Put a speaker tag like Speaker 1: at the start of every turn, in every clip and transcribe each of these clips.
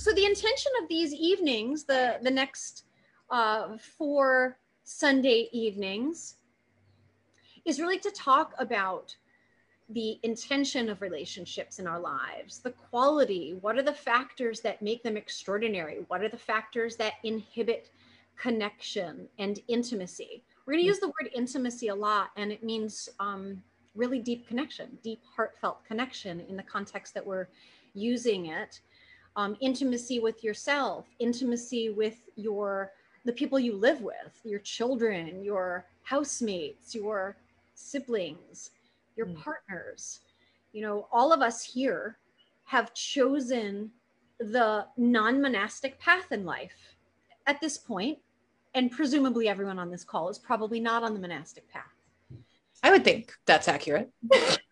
Speaker 1: so the intention of these evenings, the the next uh, four Sunday evenings, is really to talk about the intention of relationships in our lives, the quality, what are the factors that make them extraordinary? What are the factors that inhibit connection and intimacy? We're going to use the word intimacy a lot, and it means um, really deep connection, deep heartfelt connection in the context that we're using it. Um, intimacy with yourself, intimacy with your the people you live with, your children, your housemates, your siblings, your mm. partners. You know, all of us here have chosen the non monastic path in life at this point, and presumably everyone on this call is probably not on the monastic path.
Speaker 2: I would think that's accurate.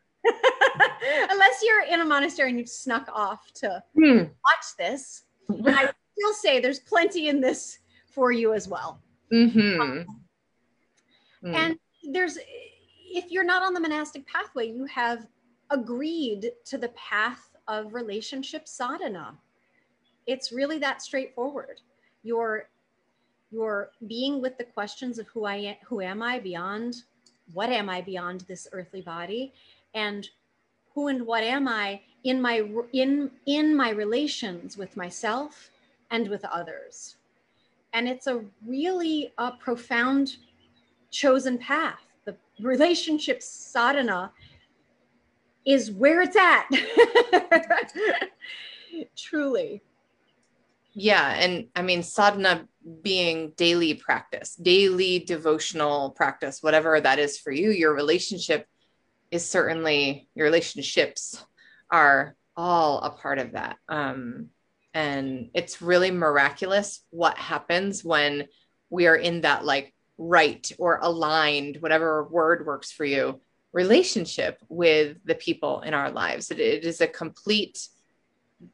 Speaker 1: Unless you're in a monastery and you've snuck off to hmm. watch this. And I still say there's plenty in this for you as well. Mm-hmm. Um, mm. And there's if you're not on the monastic pathway, you have agreed to the path of relationship sadhana. It's really that straightforward. You're you're being with the questions of who I am, who am I beyond what am I beyond this earthly body and who and what am I in my in in my relations with myself and with others. And it's a really a profound chosen path the relationship sadhana is where it's at. Truly.
Speaker 2: Yeah. And I mean, sadhana being daily practice, daily devotional practice, whatever that is for you, your relationship is certainly, your relationships are all a part of that. Um, and it's really miraculous what happens when we are in that like right or aligned, whatever word works for you, relationship with the people in our lives. it, it is a complete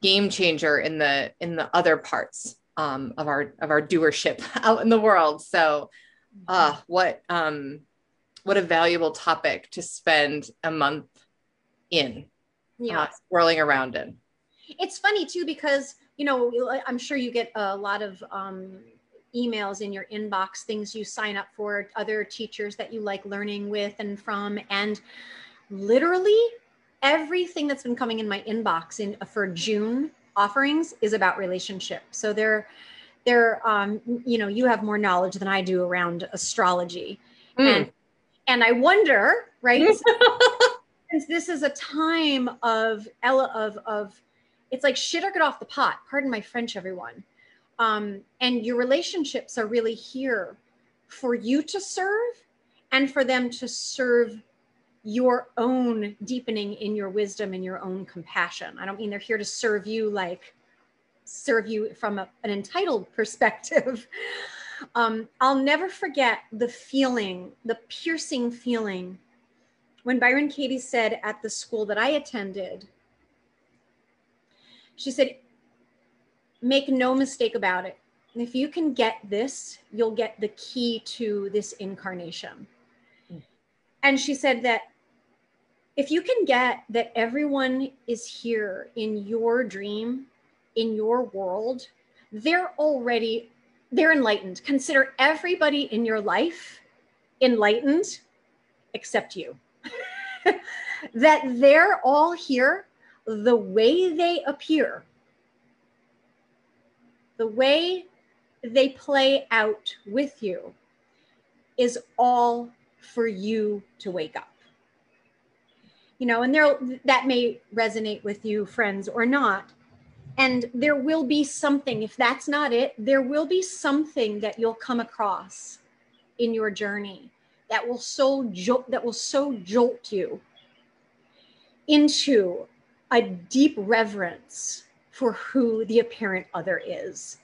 Speaker 2: game changer in the in the other parts um, of our of our doership out in the world. So, uh, what um, what a valuable topic to spend a month in, yeah, uh, swirling around in.
Speaker 1: It's funny too because you know I'm sure you get a lot of um, emails in your inbox, things you sign up for, other teachers that you like learning with and from. And literally everything that's been coming in my inbox in for June offerings is about relationship. So they're they're um, you know, you have more knowledge than I do around astrology. Mm. And and I wonder, right? since this is a time of Ella of of it's like shit or get off the pot. Pardon my French, everyone um, and your relationships are really here for you to serve and for them to serve your own deepening in your wisdom and your own compassion. I don't mean they're here to serve you like serve you from a, an entitled perspective. Um, I'll never forget the feeling, the piercing feeling when Byron Katie said at the school that I attended, she said, make no mistake about it. If you can get this, you'll get the key to this incarnation. Mm. And she said that if you can get that everyone is here in your dream, in your world, they're already they're enlightened. Consider everybody in your life enlightened except you. that they're all here the way they appear the way they play out with you is all for you to wake up you know and there that may resonate with you friends or not and there will be something if that's not it there will be something that you'll come across in your journey that will so jolt that will so jolt you into a deep reverence for who the apparent other is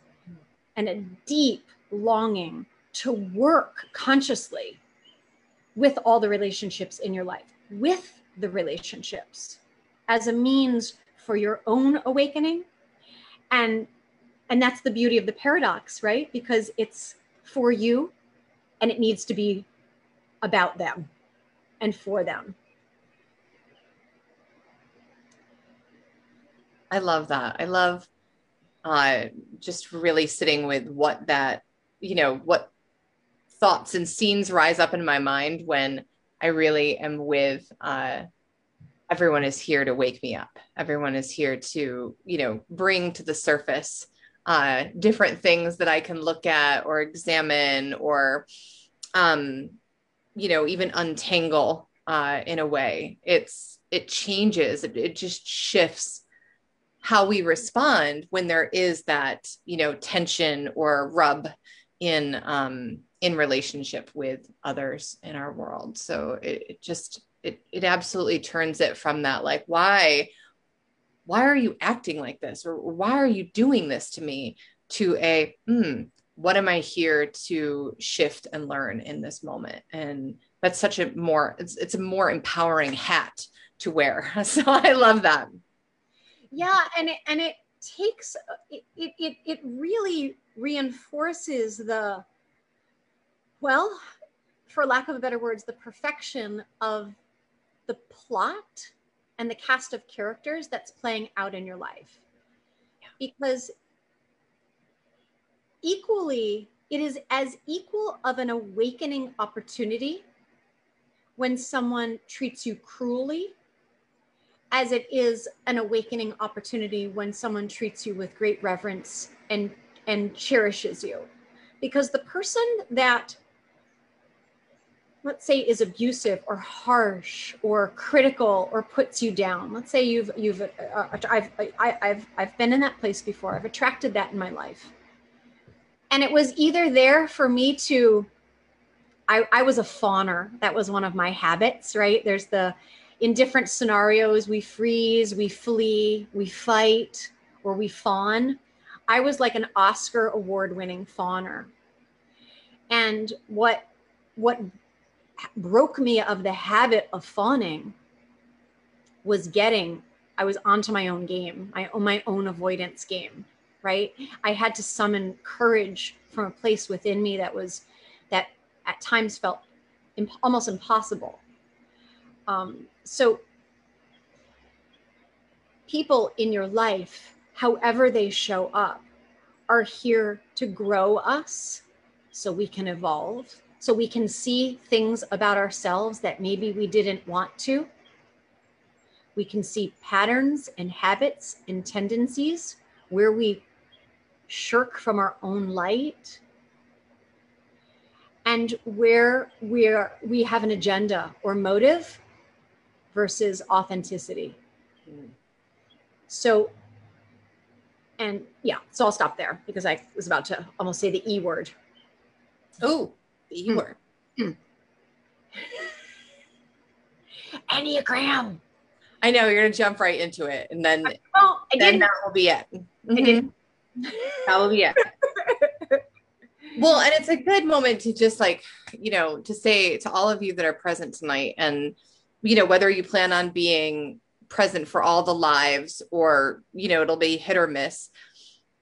Speaker 1: and a deep longing to work consciously with all the relationships in your life, with the relationships as a means for your own awakening. And and that's the beauty of the paradox, right? Because it's for you and it needs to be about them and for them.
Speaker 2: I love that. I love uh, just really sitting with what that, you know, what thoughts and scenes rise up in my mind when I really am with, uh, everyone is here to wake me up. Everyone is here to, you know, bring to the surface uh, different things that I can look at or examine or, um, you know, even untangle uh, in a way. It's it changes. It, it just shifts how we respond when there is that you know tension or rub in um, in relationship with others in our world. So it, it just it it absolutely turns it from that like why why are you acting like this? Or why are you doing this to me? To a hmm what am i here to shift and learn in this moment? And that's such a more it's, it's a more empowering hat to wear. So i love that.
Speaker 1: Yeah and it and it takes it it it really reinforces the well for lack of better words the perfection of the plot and the cast of characters that's playing out in your life. Yeah. Because equally, it is as equal of an awakening opportunity when someone treats you cruelly as it is an awakening opportunity when someone treats you with great reverence and and cherishes you because the person that let's say is abusive or harsh or critical or puts you down. Let's say you've you've uh, uh I've, I, I've i've been in that place before. I've attracted that in my life. And it was either there for me to I, I was a fawner. That was one of my habits right? There's the in different scenarios we freeze we flee we fight or we fawn. I was like an oscar award winning fawner. And what what broke me of the habit of fawning was getting i was onto my own game my own my own avoidance game right? I had to summon courage from a place within me that was that at times felt imp- almost impossible. Um, so people in your life however they show up are here to grow us so we can evolve so we can see things about ourselves that maybe we didn't want to. We can see patterns and habits and tendencies where we shirk from our own light and where we're we have an agenda or motive versus authenticity. So and yeah, so I'll stop there because I was about to almost say the E word.
Speaker 2: Oh, the E word. Hmm.
Speaker 1: Enneagram.
Speaker 2: I know you're gonna jump right into it, and then oh, then that will be it. Mm-hmm. that will be it. well, and it's a good moment to just like you know to say to all of you that are present tonight, and you know whether you plan on being present for all the lives or you know it'll be hit or miss.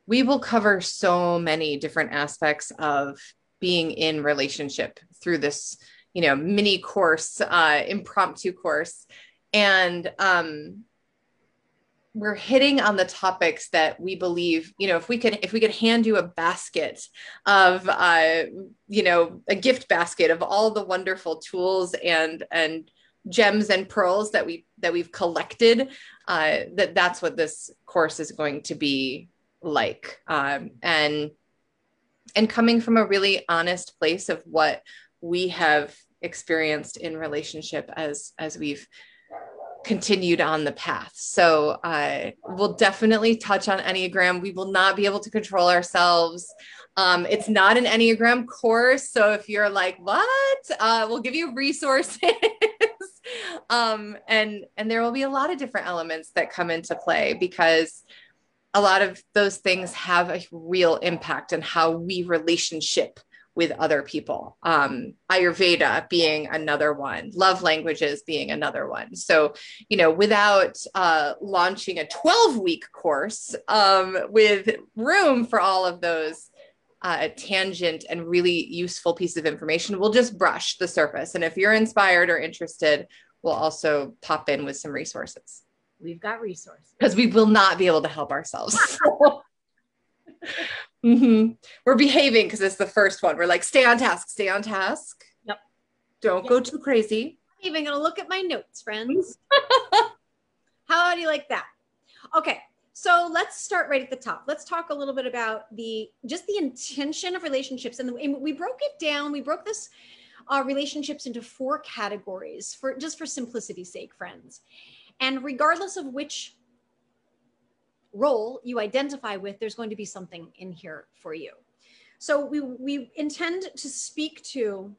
Speaker 2: We will cover so many different aspects of being in relationship through this you know mini course uh, impromptu course. And um, we're hitting on the topics that we believe you know if we could if we could hand you a basket of uh, you know a gift basket of all the wonderful tools and and gems and pearls that we that we've collected uh, that that's what this course is going to be like. Um, and and coming from a really honest place of what we have experienced in relationship as as we've continued on the path. So uh, we'll definitely touch on enneagram. We will not be able to control ourselves. Um, it's not an enneagram course so if you're like what? Uh, we'll give you resources. Um, and and there will be a lot of different elements that come into play because a lot of those things have a real impact on how we relationship with other people. Um, Ayurveda being another one, love languages being another one. So, you know, without uh, launching a 12 week course um, with room for all of those uh, tangent and really useful piece of information, we'll just brush the surface. And if you're inspired or interested, we'll also pop in with some resources
Speaker 1: we've got resources
Speaker 2: because we will not be able to help ourselves. mm-hmm. We're behaving because it's the first one. We're like, stay on task, stay on task.
Speaker 1: Yep.
Speaker 2: Don't yep. go too crazy.
Speaker 1: I'm even gonna look at my notes, friends. How do you like that? Okay, so let's start right at the top. Let's talk a little bit about the just the intention of relationships, and, the, and we broke it down. We broke this uh, relationships into four categories for just for simplicity's sake, friends. And regardless of which role you identify with, there's going to be something in here for you. So we, we intend to speak to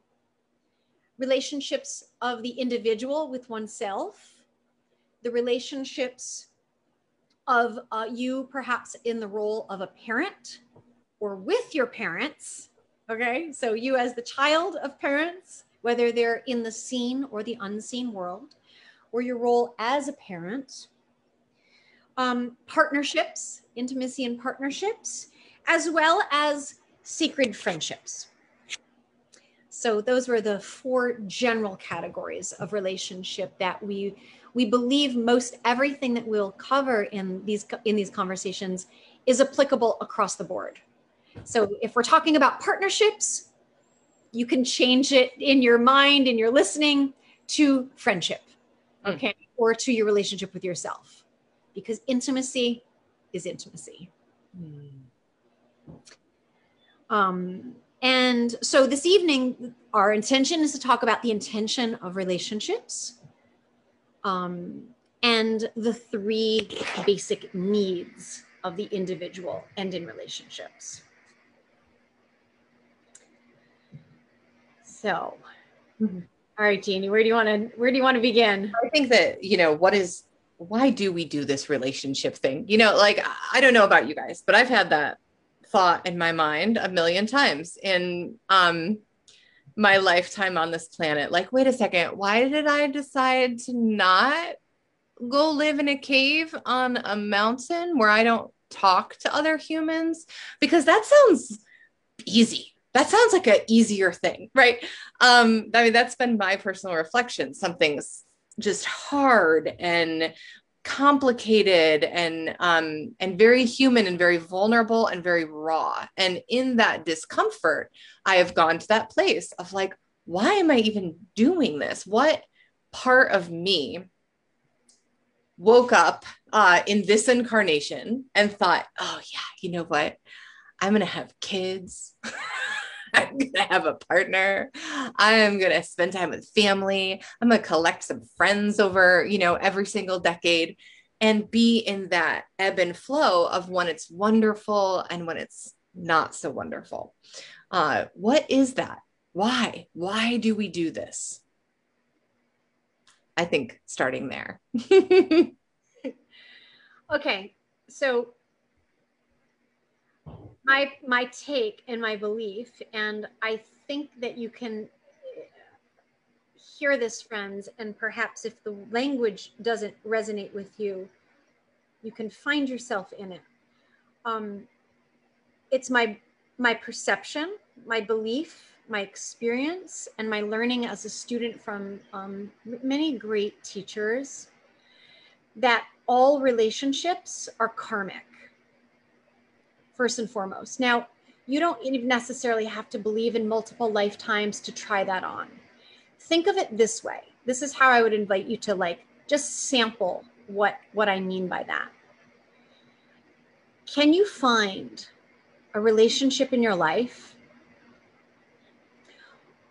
Speaker 1: relationships of the individual with oneself, the relationships of uh, you perhaps in the role of a parent or with your parents. Okay, so you as the child of parents, whether they're in the seen or the unseen world, or your role as a parent, um, partnerships, intimacy and partnerships, as well as sacred friendships. So those were the four general categories of relationship that we we believe most everything that we'll cover in these in these conversations is applicable across the board. So if we're talking about partnerships, you can change it in your mind and your listening to friendship. Okay, mm. or to your relationship with yourself because intimacy is intimacy. Mm. Um, and so this evening, our intention is to talk about the intention of relationships um, and the three basic needs of the individual and in relationships. So, mm-hmm. All right, Jeannie, where do you want to where do you want to begin?
Speaker 2: I think that you know what is why do we do this relationship thing? You know, like I don't know about you guys, but I've had that thought in my mind a million times in um my lifetime on this planet. Like, wait a second, why did I decide to not go live in a cave on a mountain where I don't talk to other humans? Because that sounds easy. That sounds like an easier thing, right? Um, I mean, that's been my personal reflection. Something's just hard and complicated and um, and very human and very vulnerable and very raw and in that discomfort i have gone to that place of like why am i even doing this what part of me woke up uh, in this incarnation and thought oh yeah you know what i'm gonna have kids I'm going to have a partner. I'm going to spend time with family. I'm going to collect some friends over, you know, every single decade and be in that ebb and flow of when it's wonderful and when it's not so wonderful. Uh, what is that? Why? Why do we do this? I think starting there.
Speaker 1: okay. So my my take and my belief and i think that you can hear this friends and perhaps if the language doesn't resonate with you you can find yourself in it. Um, it's my my perception my belief my experience and my learning as a student from um, many great teachers that all relationships are karmic first and foremost. Now, you don't necessarily have to believe in multiple lifetimes to try that on. Think of it this way. This is how I would invite you to like just sample what what I mean by that. Can you find a relationship in your life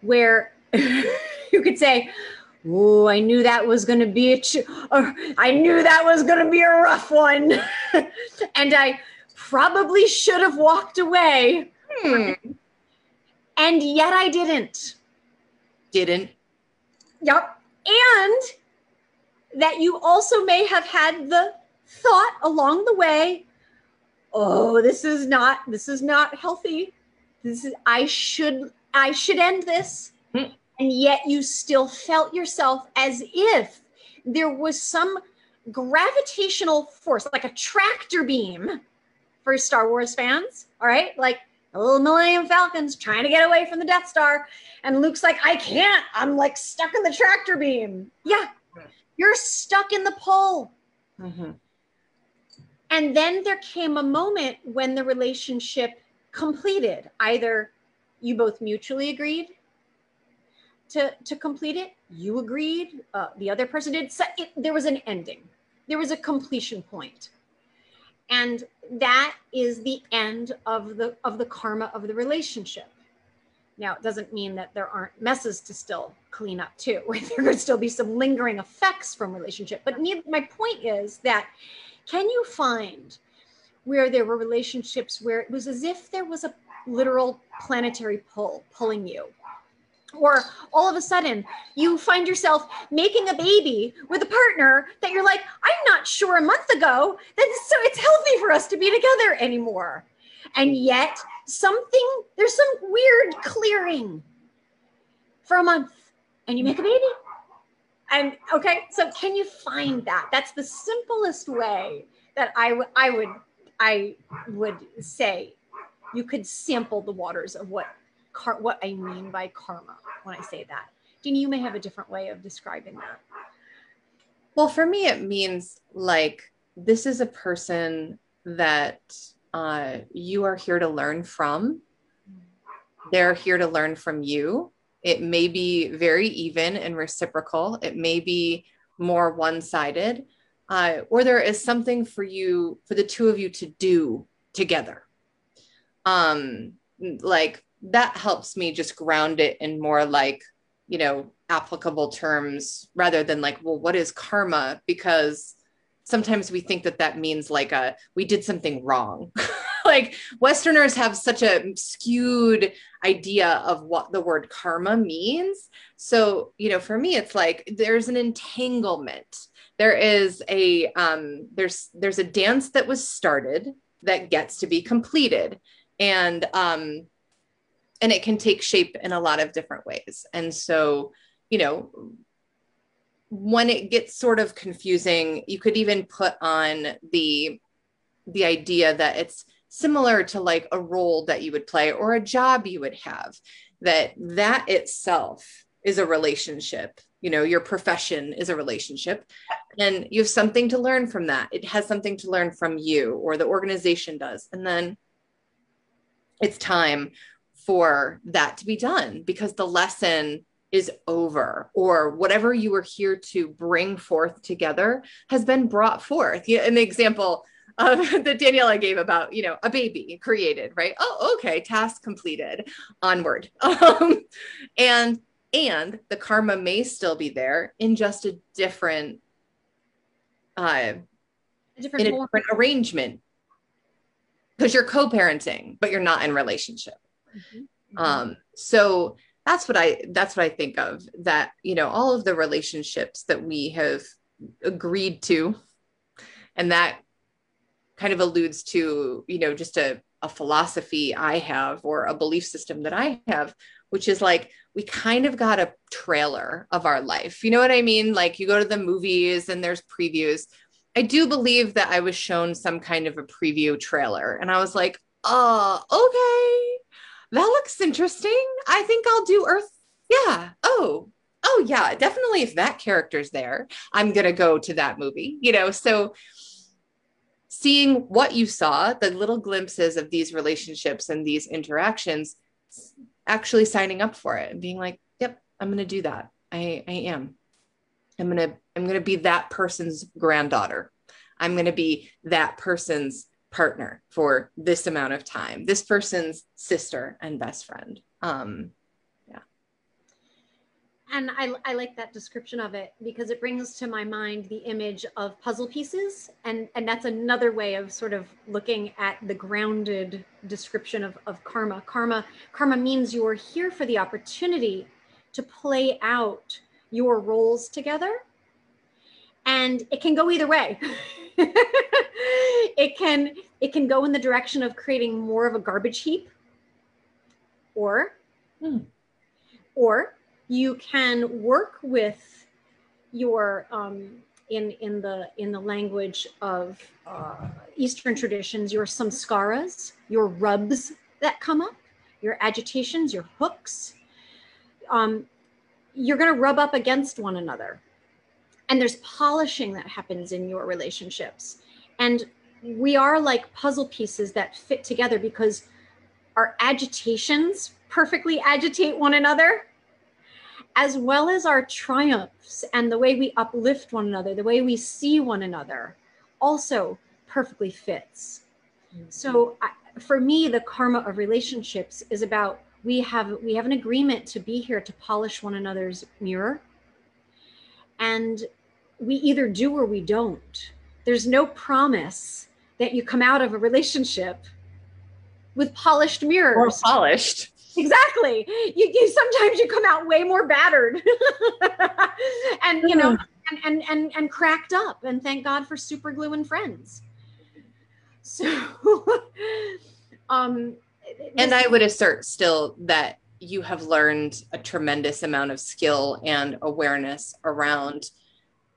Speaker 1: where you could say, "Oh, I knew that was going to be a ch- I knew that was going to be a rough one." and I probably should have walked away. Hmm. And yet I didn't.
Speaker 2: Didn't.
Speaker 1: Yep. And that you also may have had the thought along the way, oh, this is not this is not healthy. This is I should I should end this. Hmm. And yet you still felt yourself as if there was some gravitational force, like a tractor beam for Star Wars fans. All right. Like the little Millennium Falcons trying to get away from the Death Star. And Luke's like, I can't. I'm like stuck in the tractor beam. Yeah. You're stuck in the pole. Mm-hmm. And then there came a moment when the relationship completed. Either you both mutually agreed to, to complete it, you agreed, uh, the other person did. So it, there was an ending, there was a completion point. And that is the end of the of the karma of the relationship. Now, it doesn't mean that there aren't messes to still clean up too. there could still be some lingering effects from relationship. But my point is that can you find where there were relationships where it was as if there was a literal planetary pull pulling you? Or all of a sudden you find yourself making a baby with a partner that you're like, I'm not sure a month ago that so it's healthy for us to be together anymore. And yet something, there's some weird clearing for a month and you make a baby. And okay, so can you find that? That's the simplest way that I would I would I would say you could sample the waters of what car- what I mean by karma when I say that. Dean, you may have a different way of describing that.
Speaker 2: Well, for me, it means like this is a person that uh, you are here to learn from. They're here to learn from you. It may be very even and reciprocal, it may be more one sided, uh, or there is something for you, for the two of you to do together. Um, like that helps me just ground it in more like, you know, applicable terms rather than like, well, what is karma? Because sometimes we think that that means like a we did something wrong. Like westerners have such a skewed idea of what the word karma means. So you know for me it's like there's an entanglement. There is a um there's there's a dance that was started that gets to be completed. And um and it can take shape in a lot of different ways. And so you know when it gets sort of confusing, you could even put on the the idea that it's similar to like a role that you would play or a job you would have that that itself is a relationship. You know your profession is a relationship and you have something to learn from that. It has something to learn from you or the organization does. And then it's time for that to be done because the lesson is over or whatever you were here to bring forth together has been brought forth. Yeah, an example of that Daniela gave about, you know, a baby created, right? Oh, okay, task completed, onward. Um, and and the karma may still be there in just a different uh a different, in a different arrangement because you're co-parenting but you're not in relationship mm-hmm. Mm-hmm. um so that's what i that's what i think of that you know all of the relationships that we have agreed to and that kind of alludes to you know just a, a philosophy i have or a belief system that i have which is like we kind of got a trailer of our life you know what i mean like you go to the movies and there's previews i do believe that i was shown some kind of a preview trailer and i was like oh okay that looks interesting. I think I'll do Earth. Yeah. Oh, oh, yeah. Definitely. If that character's there, I'm going to go to that movie, you know? So, seeing what you saw, the little glimpses of these relationships and these interactions, actually signing up for it and being like, yep, I'm going to do that. I, I am. I'm going to, I'm going to be that person's granddaughter. I'm going to be that person's partner for this amount of time this person's sister and best friend. Um yeah.
Speaker 1: And I, I like that description of it because it brings to my mind the image of puzzle pieces. And and that's another way of sort of looking at the grounded description of, of karma. Karma karma means you're here for the opportunity to play out your roles together. And it can go either way it can it can go in the direction of creating more of a garbage heap or hmm. or you can work with your um, in in the in the language of uh, Eastern traditions, your samskaras, your rubs that come up, your agitations, your hooks. Um, you're going to rub up against one another and there's polishing that happens in your relationships and we are like puzzle pieces that fit together because our agitations perfectly agitate one another as well as our triumphs and the way we uplift one another the way we see one another also perfectly fits mm-hmm. so I, for me the karma of relationships is about we have we have an agreement to be here to polish one another's mirror and we either do or we don't there's no promise that you come out of a relationship with polished mirrors.
Speaker 2: Or polished.
Speaker 1: Exactly. You, you sometimes you come out way more battered and you know and, and and and cracked up and thank god for super glue and friends. So um
Speaker 2: and i would assert still that you have learned a tremendous amount of skill and awareness around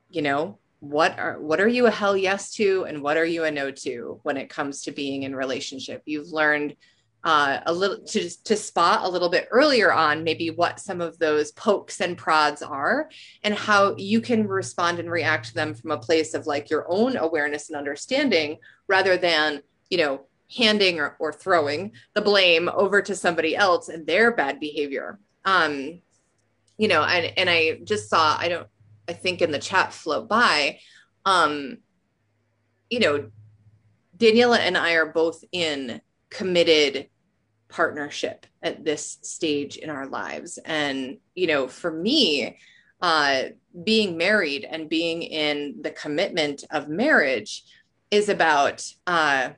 Speaker 2: you know what are what are you a hell yes to and what are you a no to when it comes to being in relationship? You've learned uh, a little to, to spot a little bit earlier on maybe what some of those pokes and prods are and how you can respond and react to them from a place of like your own awareness and understanding rather than you know handing or, or throwing the blame over to somebody else and their bad behavior. Um you know and and i just saw i don't I think in the chat float by, um, you know, Daniela and I are both in committed partnership at this stage in our lives. And, you know, for me, uh, being married and being in the commitment of marriage is about, uh,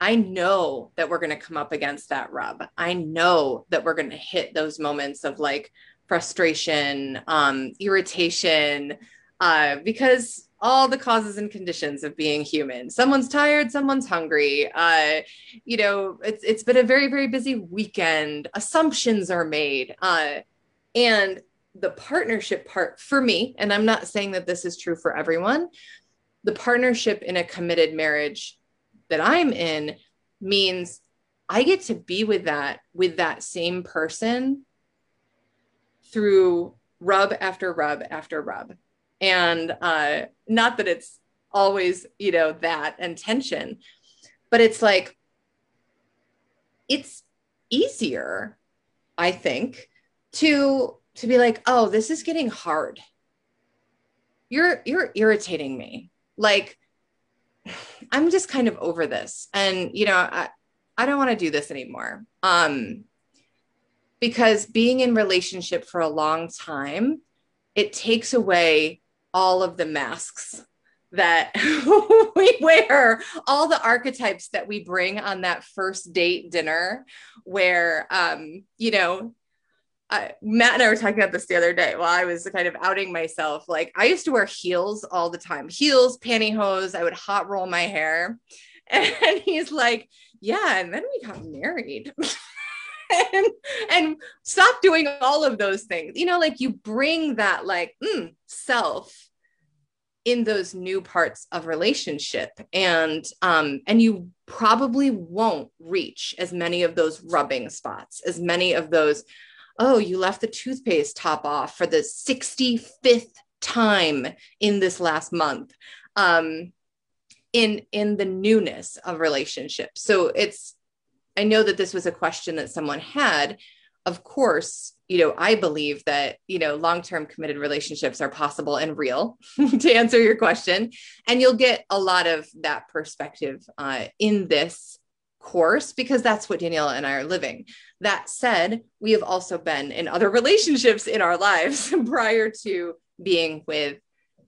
Speaker 2: I know that we're going to come up against that rub. I know that we're going to hit those moments of like, frustration, um, irritation, uh, because all the causes and conditions of being human. Someone's tired, someone's hungry. Uh, you know, it's it's been a very very busy weekend. Assumptions are made, uh, and the partnership part for me, and I'm not saying that this is true for everyone. The partnership in a committed marriage that I'm in means I get to be with that with that same person through rub after rub after rub. And uh, not that it's always, you know, that and tension, but it's like, it's easier, I think, to to be like, oh, this is getting hard. You're you're irritating me. Like, I'm just kind of over this. And you know, I, I don't want to do this anymore. Um, because being in relationship for a long time it takes away all of the masks that we wear all the archetypes that we bring on that first date dinner where um you know Matt and I were talking about this the other day while I was kind of outing myself. Like I used to wear heels all the time, heels, pantyhose. I would hot roll my hair, and he's like, "Yeah." And then we got married. and, and stop doing all of those things. You know, like you bring that like mm, self in those new parts of relationship and um and you probably won't reach as many of those rubbing spots as many of those oh you left the toothpaste top off for the 65th time in this last month um in in the newness of relationships so it's I know that this was a question that someone had. Of course, you know, I believe that, you know, long term committed relationships are possible and real to answer your question. And you'll get a lot of that perspective uh, in this course because that's what Daniela and I are living. That said, we have also been in other relationships in our lives prior to being with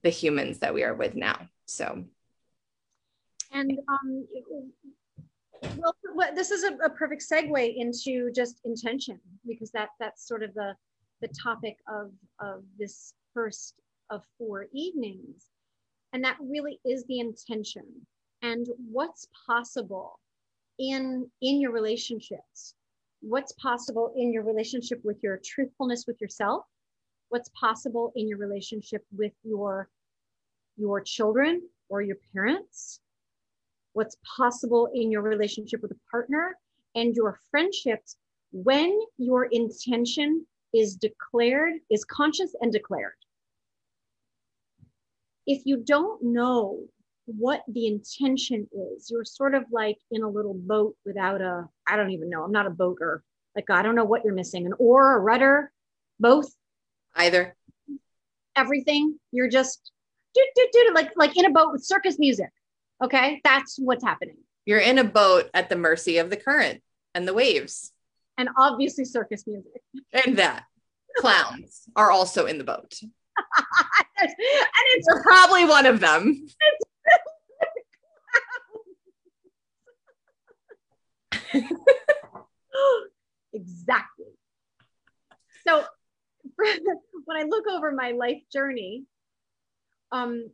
Speaker 2: the humans that we are with now. So,
Speaker 1: and um, well, this is a, a, perfect segue into just intention because that that's sort of the the topic of of this first of four evenings, and that really is the intention and what's possible in in your relationships. What's possible in your relationship with your truthfulness with yourself? What's possible in your relationship with your your children or your parents? What's possible in your relationship with a partner and your friendships when your intention is declared, is conscious and declared. If you don't know what the intention is. You're sort of like in a little boat without a, I don't even know. I'm not a boater. Like, I don't know what you're missing an oar, a rudder, both.
Speaker 2: Either.
Speaker 1: Everything. You're just do, do, do, like, like in a boat with circus music. Okay. That's what's happening.
Speaker 2: You're in a boat at the mercy of the current and the waves.
Speaker 1: And obviously circus music.
Speaker 2: And that clowns are also in the boat.
Speaker 1: and it's
Speaker 2: You're probably one of them.
Speaker 1: exactly. So when I look over my life journey, um,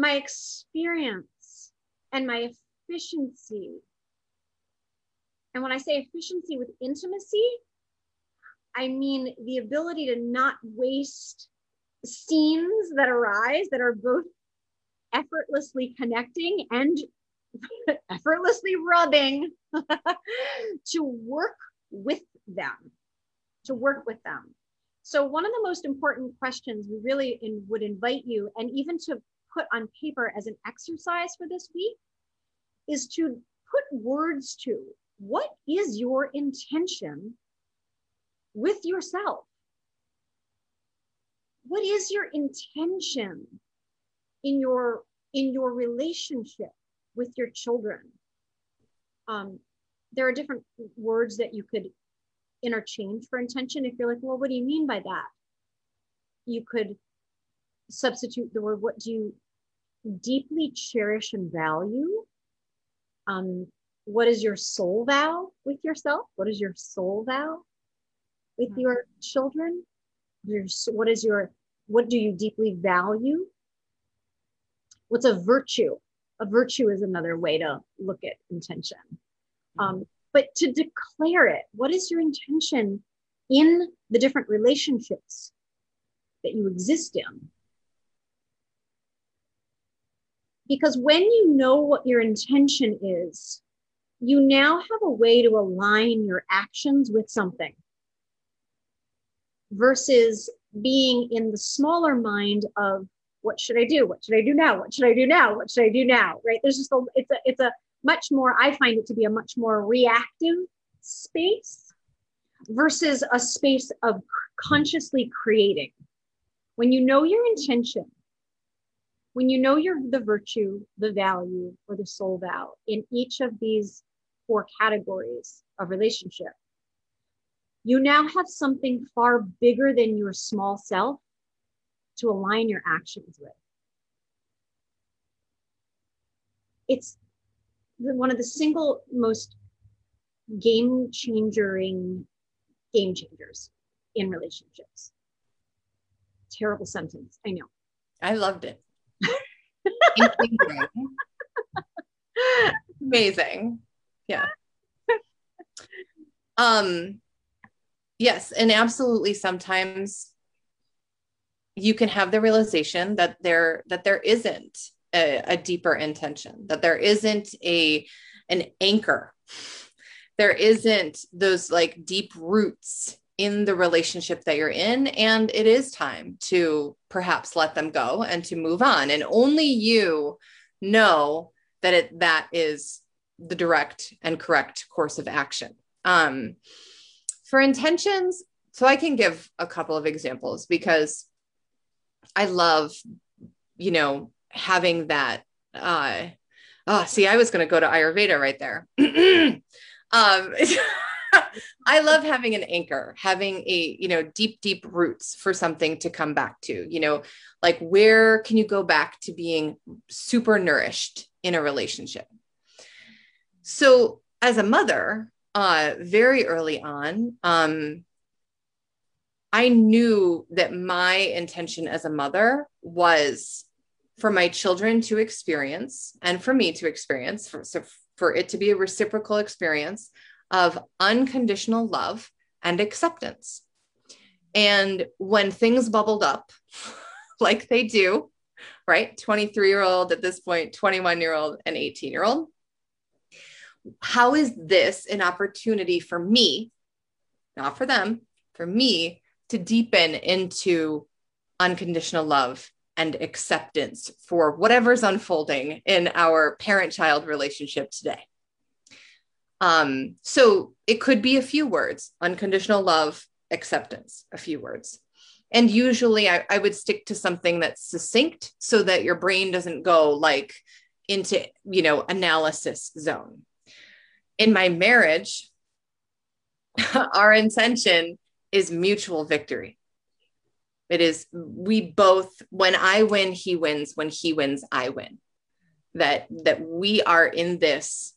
Speaker 1: my experience and my efficiency, and when I say efficiency with intimacy, I mean the ability to not waste scenes that arise that are both effortlessly connecting and effortlessly rubbing to work with them to work with them. So one of the most important questions we really in, would invite you and even to put on paper as an exercise for this week is to put words to what is your intention with yourself? What is your intention in your in your relationship with your children? Um, there are different words that you could interchange for intention if you're like well what do you mean by that? You could substitute the word what do you deeply cherish and value? Um, what is your soul vow with yourself? What is your soul vow with mm-hmm. your children? Your, what is your what do you deeply value? What's a virtue? A virtue is another way to look at intention. Mm-hmm. um, but to declare it what is your intention in the different relationships that you exist in because when you know what your intention is you now have a way to align your actions with something versus being in the smaller mind of what should I do? What should I do now? What should I do now? What should I do now? Right? There's just a it's a it's a much more, I find it to be a much more reactive space versus a space of consciously creating. When you know your intention, when you know your the virtue, the value, or the soul vow in each of these four categories of relationship, you now have something far bigger than your small self to align your actions with. It's one of the single most game changing game changers in relationships. Terrible sentence, I know.
Speaker 2: I loved it. Amazing. Yeah. Um Yes, and absolutely sometimes you can have the realization that there that there isn't a, a deeper intention, that there isn't a an anchor. There isn't those like deep roots in the relationship that you're in and it is time to perhaps let them go and to move on and only you know that it that is the direct and correct course of action um for intentions, so I can give a couple of examples because I love, you know, having that. Uh, oh, see, I was going to go to Ayurveda right there. um, I love having an anchor, having a, you know, deep, deep roots for something to come back to, you know, like where can you go back to being super nourished in a relationship? So, as a mother, uh, very early on, um, I knew that my intention as a mother was for my children to experience and for me to experience, for, so for it to be a reciprocal experience of unconditional love and acceptance. And when things bubbled up, like they do, right? 23 year old at this point, 21 year old, and 18 year old, how is this an opportunity for me, not for them, for me to deepen into unconditional love and acceptance for whatever's unfolding in our parent child relationship today. Um, so it could be a few words unconditional love, acceptance, a few words. And usually I, I would stick to something that's succinct so that your brain doesn't go like into, you know, analysis zone. In my marriage, our intention is mutual victory. It is we both when I win he wins when he wins I win. That that we are in this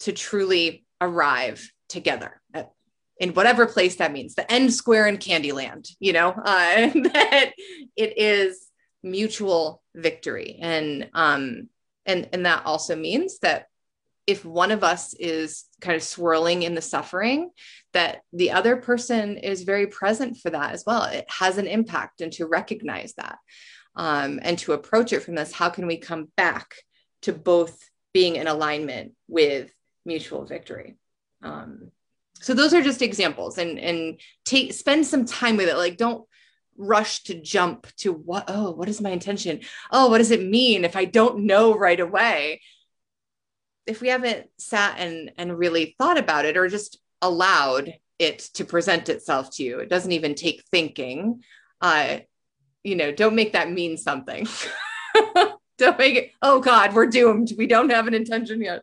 Speaker 2: to truly arrive together at, in whatever place that means the end square in candyland you know uh, that it is mutual victory. And um and and that also means that if one of us is kind of swirling in the suffering that the other person is very present for that as well. It has an impact and to recognize that um, and to approach it from this how can we come back to both being in alignment with mutual victory. Um, so those are just examples and and take spend some time with it. Like don't rush to jump to what oh what is my intention? Oh what does it mean if i don't know right away? If we haven't sat and and really thought about it or just allowed it to present itself to you it doesn't even take thinking uh you know don't make that mean something. Don't make it oh god we're doomed. We don't have an intention yet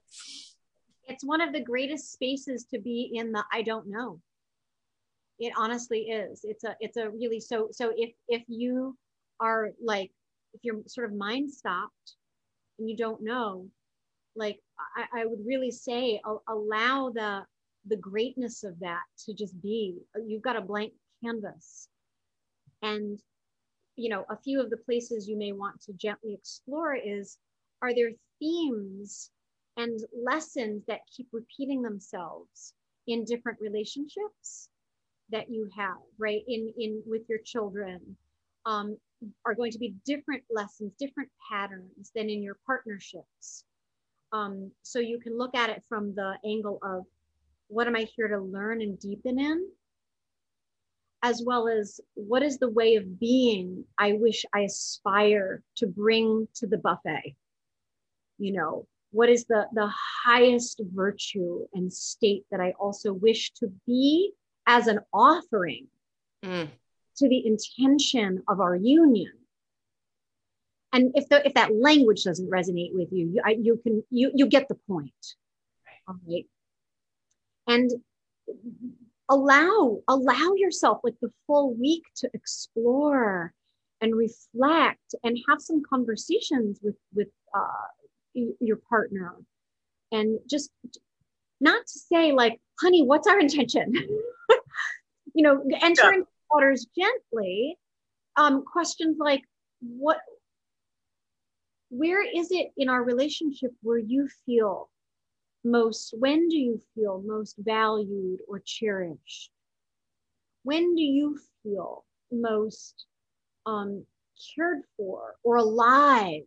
Speaker 1: it's one of the greatest spaces to be in the i don't know. It honestly is. It's a it's a really so so if if you are like if you're sort of mind stopped and you don't know like I, I would really say allow the the greatness of that to just be. You've got a blank canvas. And you know a few of the places you may want to gently explore is are there themes and lessons that keep repeating themselves in different relationships that you have right in in with your children um, are going to be different lessons different patterns than in your partnerships um, so you can look at it from the angle of what am I here to learn and deepen in, as well as what is the way of being I wish I aspire to bring to the buffet. You know, what is the, the highest virtue and state that I also wish to be as an offering mm. to the intention of our union? And if the if that language doesn't resonate with you you, I, you can you you get the point. All right. And allow allow yourself like the full week to explore and reflect and have some conversations with with uh, your partner and just not to say like honey what's our intention? You know enter yeah. into waters gently um questions like what where is it in our relationship where you feel most when do you feel most valued or cherished? When do you feel most um, cared for or alive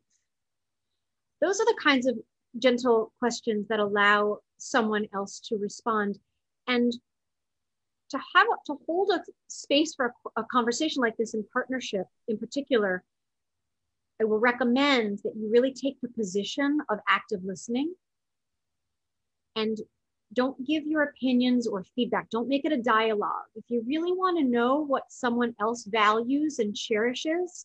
Speaker 1: those are the kinds of gentle questions that allow someone else to respond and to have to hold a space for a, a conversation like this in partnership in particular I will recommend that you really take the position of active listening and don't give your opinions or feedback. Don't make it a dialogue. If you really want to know what someone else values and cherishes,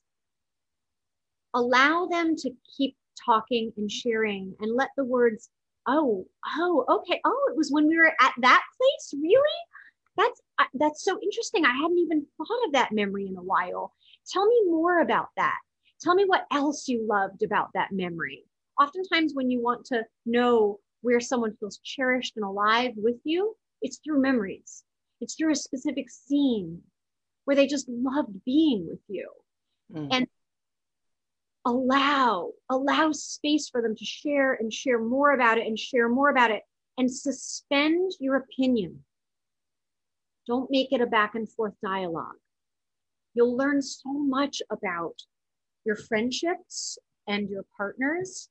Speaker 1: allow them to keep talking and sharing and let the words, oh, oh, okay, oh, it was when we were at that place, really? That's that's so interesting. I hadn't even thought of that memory in a while. Tell me more about that. Tell me what else you loved about that memory. Oftentimes, when you want to know where someone feels cherished and alive with you, it's through memories. It's through a specific scene where they just loved being with you. Mm. And allow, allow space for them to share and share more about it and share more about it and suspend your opinion. Don't make it a back and forth dialogue. You'll learn so much about your friendships and your partners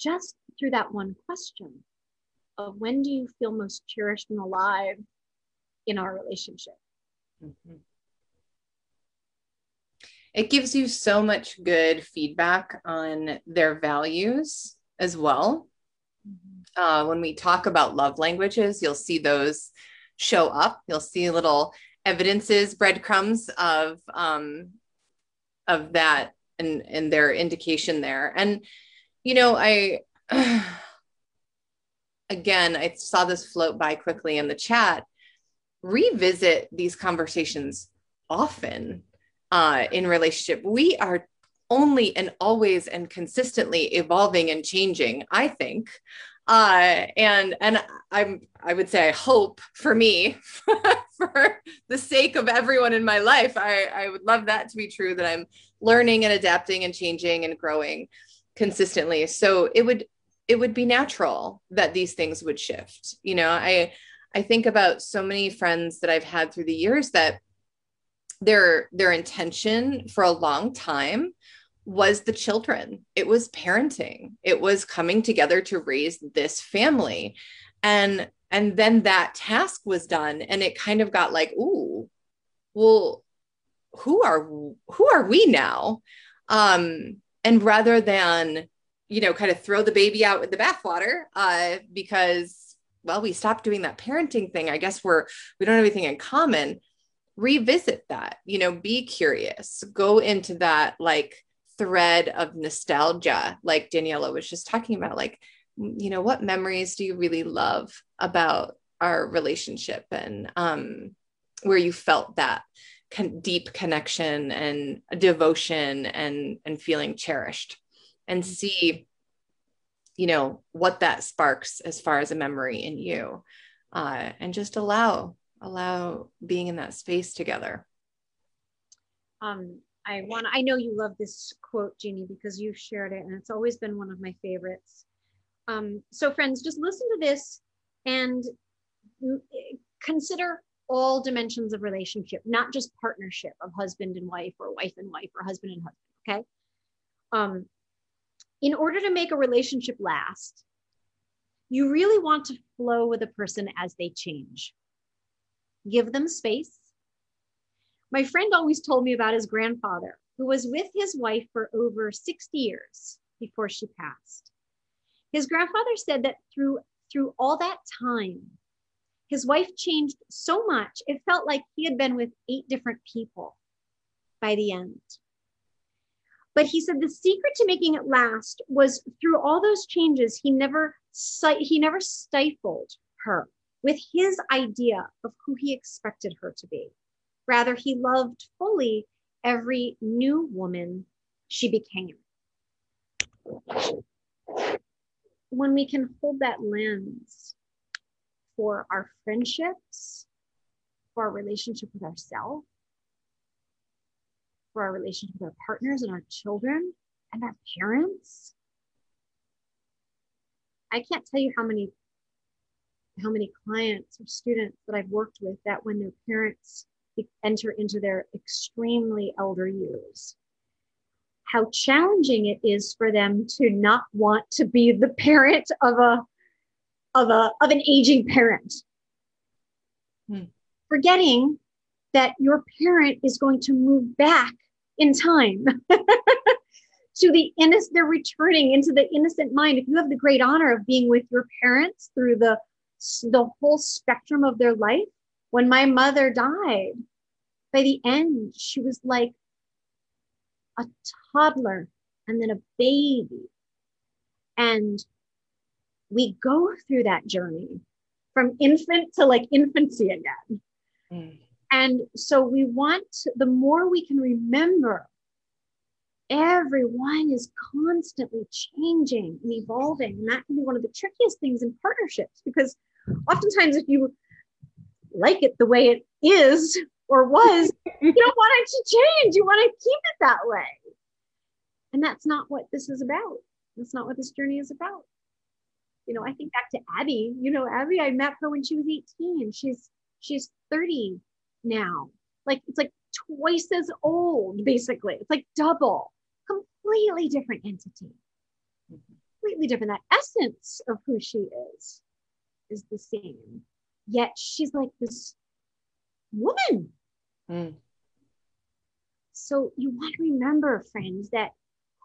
Speaker 1: just through that one question of when do you feel most cherished and alive in our relationship
Speaker 2: mm-hmm. It gives you so much good feedback on their values as well. Mm-hmm. Uh, when we talk about love languages, you'll see those show up. You'll see little evidences, breadcrumbs of um, of that and and their indication there. And you know, I again, I saw this float by quickly in the chat. Revisit these conversations often uh, in relationship. We are only and always and consistently evolving and changing. I think uh, and and I'm I would say I hope for me for the sake of everyone in my life I I would love that to be true that I'm learning and adapting and changing and growing consistently so it would it would be natural that these things would shift you know I I think about so many friends that I've had through the years that their their intention for a long time was the children. It was parenting. It was coming together to raise this family. And and then that task was done and it kind of got like ooh well who are who are we now? Um and rather than you know kind of throw the baby out with the bathwater uh because well we stopped doing that parenting thing. I guess we're we don't have anything in common revisit that you know be curious go into that like thread of nostalgia, like Daniela was just talking about, like, you know, what memories do you really love about our relationship and um, where you felt that con- deep connection and devotion and and feeling cherished and mm-hmm. see you know what that sparks as far as a memory in you uh, and just allow allow being in that space together
Speaker 1: um, I want I know you love this quote, Jeannie, because you've shared it and it's always been one of my favorites. Um, so friends, just listen to this and consider all dimensions of relationship, not just partnership of husband and wife or wife and wife or husband and husband. Okay. Um, in order to make a relationship last, you really want to flow with a person as they change. Give them space my friend always told me about his grandfather, who was with his wife for over 60 years before she passed. His grandfather said that through, through all that time, his wife changed so much, it felt like he had been with eight different people by the end. But he said the secret to making it last was through all those changes, he never he never stifled her with his idea of who he expected her to be. Rather, he loved fully every new woman she became. When we can hold that lens for our friendships, for our relationship with ourselves, for our relationship with our partners and our children and our parents. I can't tell you how many how many clients or students that I've worked with that when their parents enter into their extremely elder years. How challenging it is for them to not want to be the parent of a of a of an aging parent. Hmm. Forgetting that your parent is going to move back in time to the innocent they're returning into the innocent mind if you have the great honor of being with your parents through the the whole spectrum of their life when my mother died by the end, she was like a toddler and then a baby. And we go through that journey from infant to like infancy again. Mm. And so we want, the more we can remember, everyone is constantly changing and evolving. And that can be one of the trickiest things in partnerships because oftentimes if you like it the way it is or was, you don't want it to change. You want to keep it that way. And that's not what this is about. That's not what this journey is about. You know, I think back to Abby. You know, Abby, I met her when she was 18. She's she's 30 now. Like it's like twice as old, basically. It's like double, completely different entity. Mm-hmm. Completely different. That essence of who she is is the same. Yet she's like this woman Mm. So you want to remember, friends, that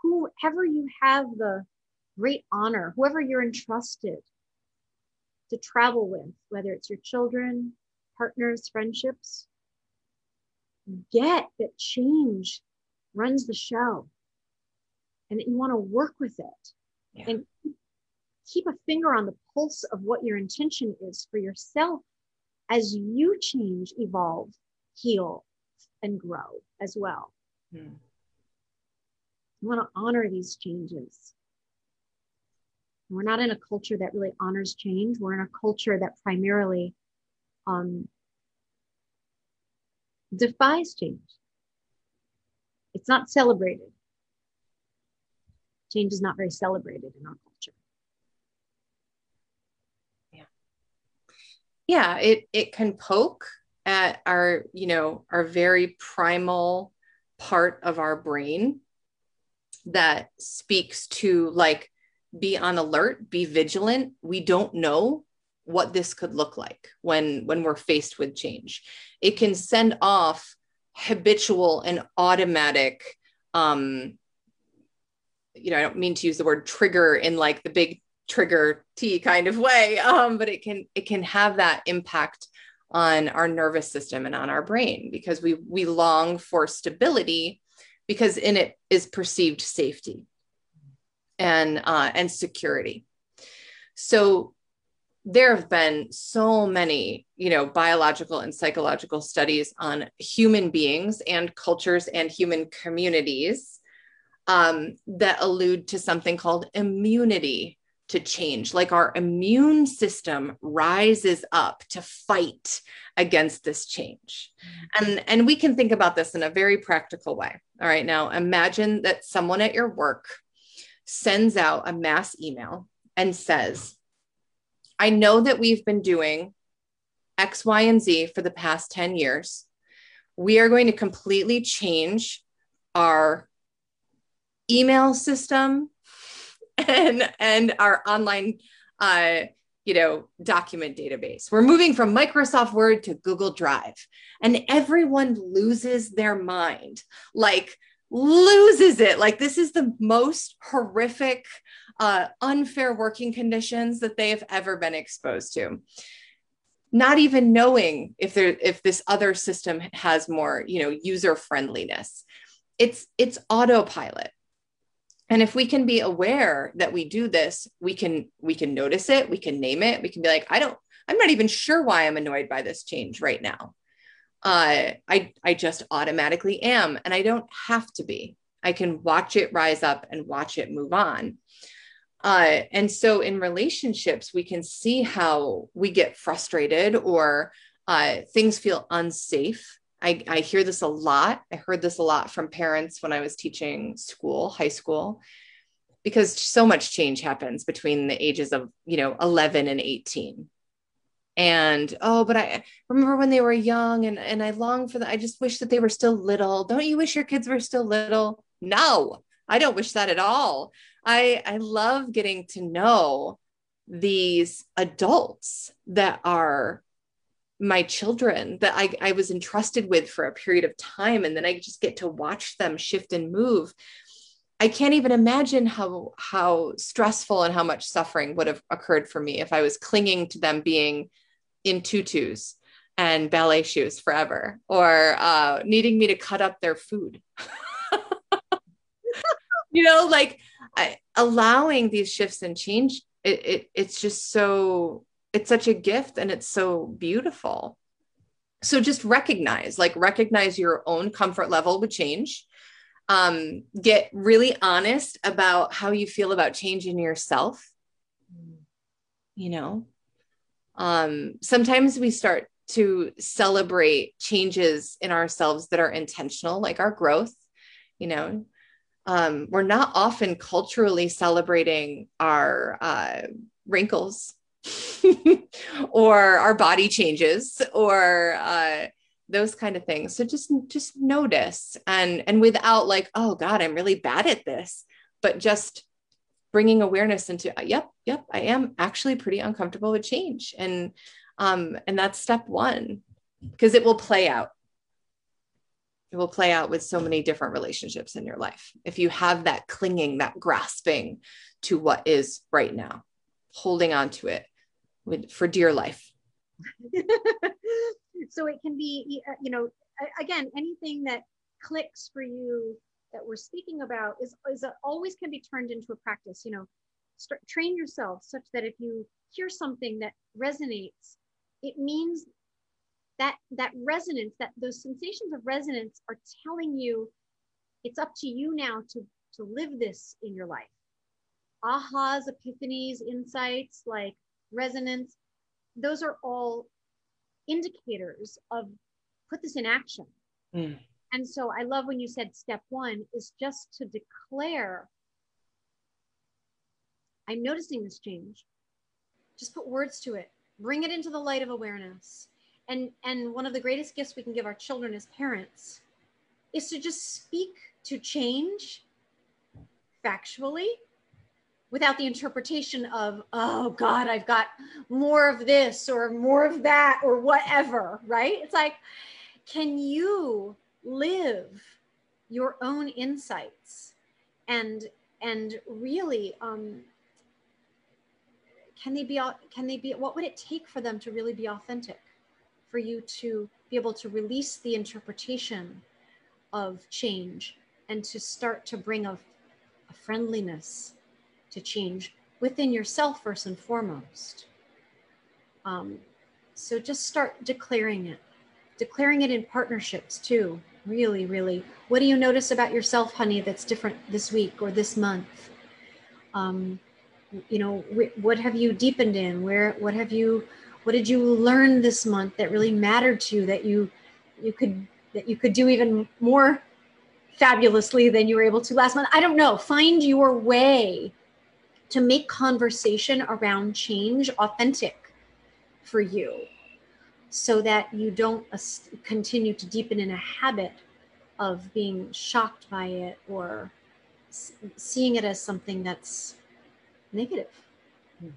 Speaker 1: whoever you have the great honor, whoever you're entrusted to travel with, whether it's your children, partners, friendships, get that change runs the show and that you want to work with it yeah. and keep a finger on the pulse of what your intention is for yourself as you change, evolve, heal, and grow as well. Hmm. You want to honor these changes. We're not in a culture that really honors change. We're in a culture that primarily um, defies change. It's not celebrated. Change is not very celebrated in our culture.
Speaker 2: Yeah. Yeah, it it can poke at our, you know, our very primal part of our brain that speaks to like be on alert, be vigilant. We don't know what this could look like when when we're faced with change. It can send off habitual and automatic um you know, I don't mean to use the word trigger in like the big trigger T kind of way, um, but it can it can have that impact on our nervous system and on our brain because we we long for stability because in it is perceived safety and uh, and security. So there have been so many, you know, biological and psychological studies on human beings and cultures and human communities um, that allude to something called immunity to change. Like our immune system rises up to fight against this change. Mm-hmm. And, and we can think about this in a very practical way. All right. Now imagine that someone at your work sends out a mass email and says, I know that we've been doing X, Y, and Z for the past 10 years. We are going to completely change our email system and, and our online uh, you know, document database. We're moving from Microsoft Word to Google Drive. And everyone loses their mind. Like loses it. Like this is the most horrific, uh, unfair working conditions that they have ever been exposed to. Not even knowing if there if this other system has more, you know, user friendliness. It's it's autopilot. And if we can be aware that we do this, we can we can notice it, we can name it, we can be like, I don't, I'm not even sure why I'm annoyed by this change right now uh, I I just automatically am, and I don't have to be. I can watch it rise up and watch it move on. Uh, and so in relationships, we can see how we get frustrated or uh, things feel unsafe. I, I hear this a lot. I heard this a lot from parents when I was teaching school, high school, because so much change happens between the ages of, you know, 11 and 18 and oh but i remember when they were young and and i long for them i just wish that they were still little. Don't you wish your kids were still little? No i don't wish that at all. I i love getting to know these adults that are my children that I, I was entrusted with for a period of time and then i just get to watch them shift and move I can't even imagine how how stressful and how much suffering would have occurred for me if I was clinging to them being in tutus and ballet shoes forever or uh, needing me to cut up their food. you know, like I, allowing these shifts and change, it, it, it's just so, it's such a gift and it's so beautiful. So just recognize, like, recognize your own comfort level with change. Um, get really honest about how you feel about changing yourself. You know, um, sometimes we start to celebrate changes in ourselves that are intentional, like our growth. You know, um, we're not often culturally celebrating our uh, wrinkles or our body changes or uh, those kind of things. So just just notice and and without like, oh God, I'm really bad at this, but just bringing awareness into yep yep i am actually pretty uncomfortable with change and um and that's step one because it will play out it will play out with so many different relationships in your life. If you have that clinging, that grasping to what is right now, holding on to it with, for dear life.
Speaker 1: so it can be, uh, you know, again, anything that clicks for you that we're speaking about is, is a, always can be turned into a practice. You know, start, train yourself such that if you hear something that resonates, it means that that resonance, that those sensations of resonance are telling you it's up to you now to to live this in your life. Ahas, epiphanies, insights, like resonance, those are all indicators of put this in action. Mm. And so I love when you said step one is just to declare I'm noticing this change. Just put words to it. Bring it into the light of awareness. And and one of the greatest gifts we can give our children as parents is to just speak to change factually without the interpretation of oh god i've got more of this or more of that or whatever right? It's like can you live your own insights and and really um can they be can they be what would it take for them to really be authentic? For you to be able to release the interpretation of change and to start to bring a, a friendliness to change within yourself first and foremost. Um, so just start declaring it. Declaring it in partnerships too. Really really. What do you notice about yourself honey that's different this week or this month? Um, you know what have you deepened in? Where what have you what did you learn this month that really mattered to you that you you could that you could do even more fabulously than you were able to last month? I don't know. Find your way to make conversation around change authentic for you so that you don't continue to deepen in a habit of being shocked by it or seeing it as something that's negative. Hmm.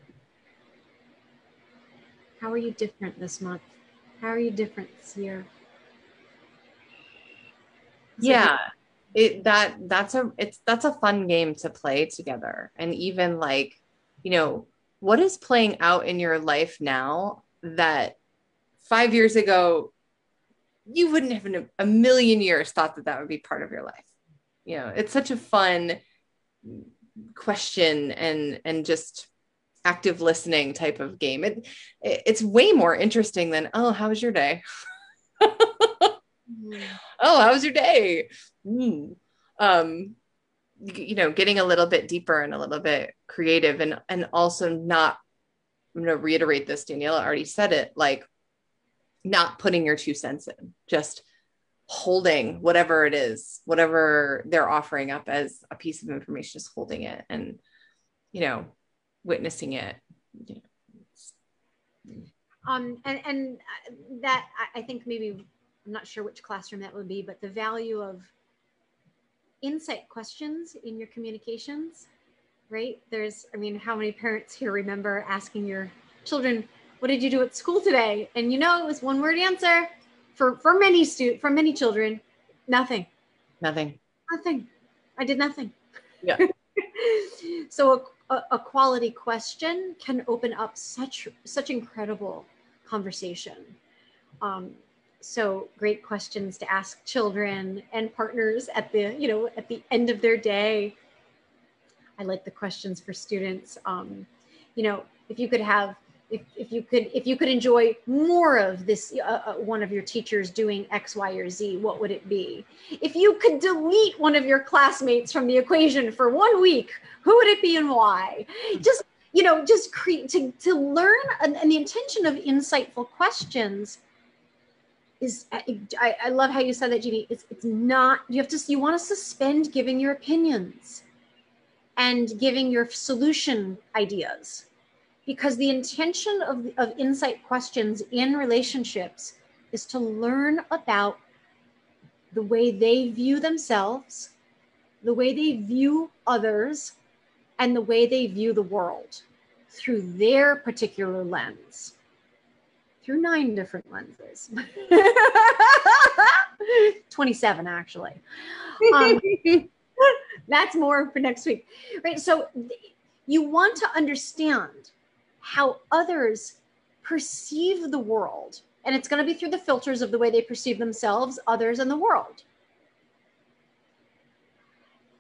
Speaker 1: How are you different this month? How are you different this year?
Speaker 2: So yeah. It that that's a it's that's a fun game to play together. And even like, you know, what is playing out in your life now that 5 years ago you wouldn't have in a million years thought that that would be part of your life. You know, it's such a fun question and and just active listening type of game. It, it it's way more interesting than oh, how was your day? mm. Oh, how was your day? Mm. Um, you know, getting a little bit deeper and a little bit creative, and and also not. I'm going to reiterate this. Daniela already said it. Like, not putting your two cents in, just holding whatever it is, whatever they're offering up as a piece of information, just holding it and, you know, witnessing it.
Speaker 1: Um, and, and that I think maybe I'm not sure which classroom that would be, but the value of insight questions in your communications, right? There's, I mean, how many parents here remember asking your children, what did you do at school today? And you know, it was one word answer for for many student for many children nothing.
Speaker 2: Nothing.
Speaker 1: Nothing. I did nothing.
Speaker 2: Yeah.
Speaker 1: So a, a, quality question can open up such such incredible conversation. Um, so great questions to ask children and partners at the you know at the end of their day. I like the questions for students. Um, you know if you could have if, if you could if you could enjoy more of this uh, uh, one of your teachers doing x y or z what would it be? If you could delete one of your classmates from the equation for one week who would it be and why? Just you know just create to, to learn and, and, the intention of insightful questions is I, I love how you said that Jeannie. It's, it's not you have to you want to suspend giving your opinions and giving your solution ideas. Because the intention of, of insight questions in relationships is to learn about the way they view themselves, the way they view others, and the way they view the world through their particular lens, through nine different lenses. 27 actually. Um, that's more for next week. Right. So you want to understand how others perceive the world. And it's going to be through the filters of the way they perceive themselves, others, and the world.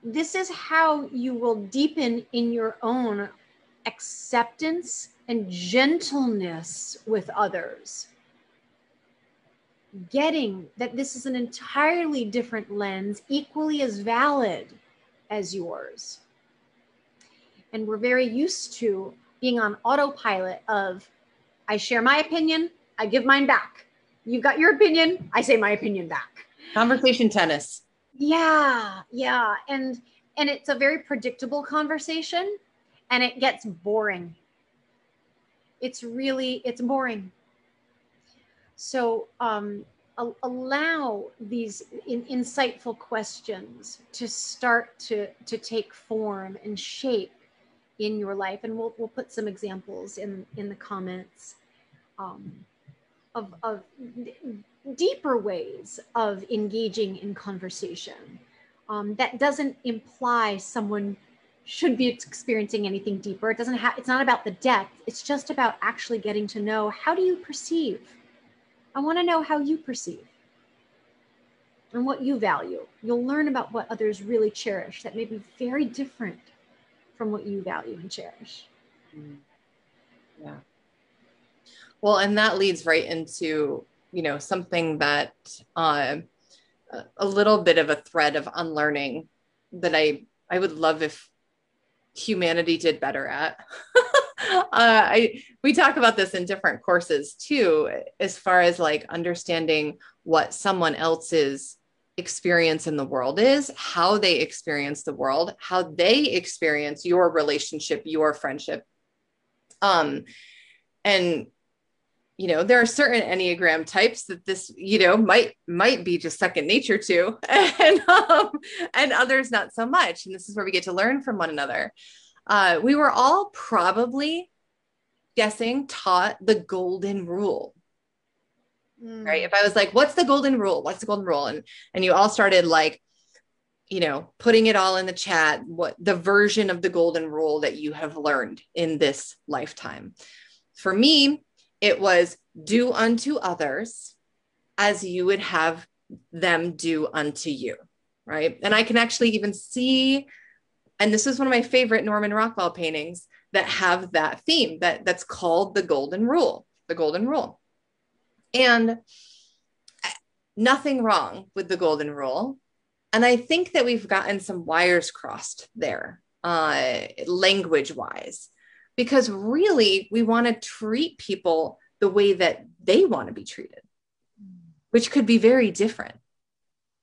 Speaker 1: This is how you will deepen in your own acceptance and gentleness with others getting that this is an entirely different lens, equally as valid as yours. And we're very used to being on autopilot of I share my opinion, I give mine back. You've got your opinion, I say my opinion back.
Speaker 2: Conversation tennis.
Speaker 1: Yeah, yeah. And and it's a very predictable conversation and it gets boring. It's really it's boring so um, allow these in, insightful questions to start to, to take form and shape in your life. And we'll, we'll put some examples in, in the comments um, of, of deeper ways of engaging in conversation. Um, that doesn't imply someone should be experiencing anything deeper. It doesn't have, it's not about the depth. It's just about actually getting to know how do you perceive I want to know how you perceive and what you value. You'll learn about what others really cherish that may be very different from what you value and cherish.
Speaker 2: Mm. Yeah. Well, and that leads right into, you know, something that uh, a little bit of a thread of unlearning that I I would love if humanity did better at. uh, I we talk about this in different courses too, as far as like understanding what someone else's experience in the world is, how they experience the world, how they experience your relationship, your friendship. Um, and you know there are certain enneagram types that this you know might might be just second nature to and um, and others not so much and this is where we get to learn from one another uh, we were all probably guessing taught the golden rule. Mm. Right. If I was like, what's the golden rule? What's the golden rule? And and you all started like, you know, putting it all in the chat, what the version of the golden rule that you have learned in this lifetime. For me, it was do unto others as you would have them do unto you. Right. And I can actually even see and this is one of my favorite Norman Rockwell paintings that have that theme that that's called the golden rule, the golden rule. And nothing wrong with the golden rule. And I think that we've gotten some wires crossed there, uh, language wise, because really we want to treat people the way that they want to be treated, which could be very different,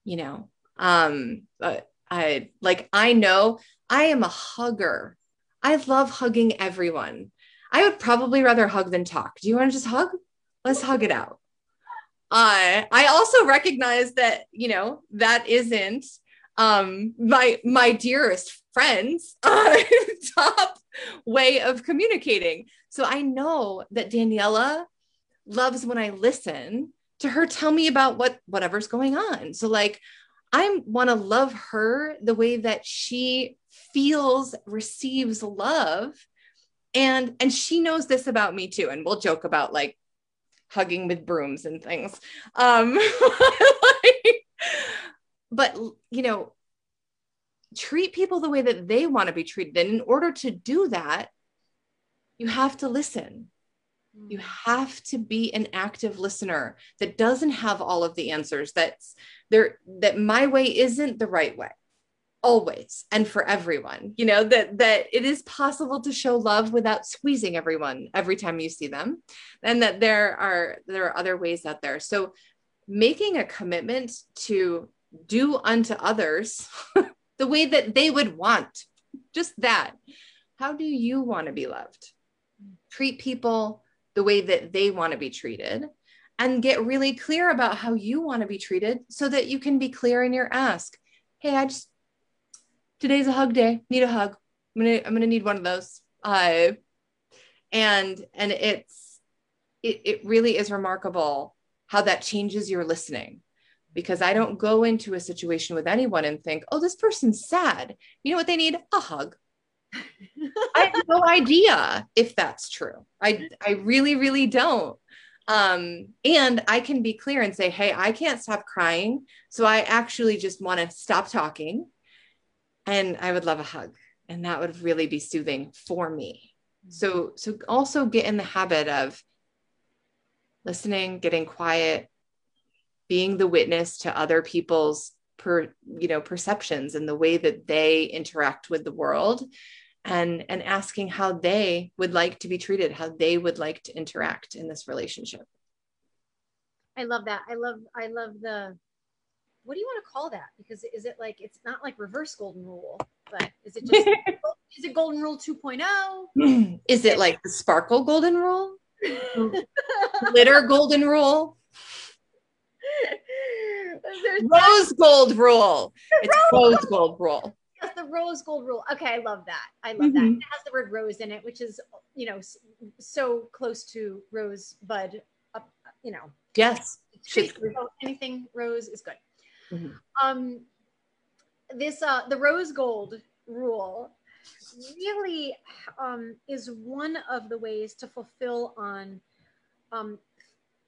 Speaker 2: you know. Um, but I like I know I am a hugger. I love hugging everyone. I would probably rather hug than talk. Do you want to just hug? Let's hug it out. Uh, I also recognize that, you know, that isn't um, my my dearest friends uh, top way of communicating. So I know that Daniela loves when I listen to her tell me about what whatever's going on. So like I want to love her the way that she feels receives love and and she knows this about me too and we'll joke about like hugging with brooms and things um like, but you know treat people the way that they want to be treated and in order to do that you have to listen. You mm. have to be an active listener that doesn't have all of the answers that's there that my way isn't the right way always and for everyone you know that that it is possible to show love without squeezing everyone every time you see them and that there are there are other ways out there. So making a commitment to do unto others the way that they would want just that how do you want to be loved treat people the way that they want to be treated and get really clear about how you want to be treated so that you can be clear in your ask. Hey, I just today's a hug day. Need a hug. I'm gonna I'm gonna need one of those. Uh, and and it's it, it really is remarkable how that changes your listening because I don't go into a situation with anyone and think, oh, this person's sad. You know what they need? A hug. I have no idea if that's true. I I really, really don't. Um, and I can be clear and say, hey, I can't stop crying. So I actually just want to stop talking. And I would love a hug. And that would really be soothing for me. So so also get in the habit of listening, getting quiet, being the witness to other people's per you know perceptions and the way that they interact with the world and and asking how they would like to be treated how they would like to interact in this relationship.
Speaker 1: I love that. I love i love the what do you want to call that? Because is it like it's not like reverse golden rule but is it just is it golden rule 2.0
Speaker 2: is it like the sparkle golden rule? Glitter golden rule rose gold rule. It's rose gold rule.
Speaker 1: Yes, the rose gold rule. Okay, I love that. I love mm-hmm. that. It has the word rose in it, which is you know so close to rose bud. Uh, you know.
Speaker 2: Yes.
Speaker 1: anything rose is good. Mm-hmm. Um, this uh, the rose gold rule really um, is one of the ways to fulfill on um,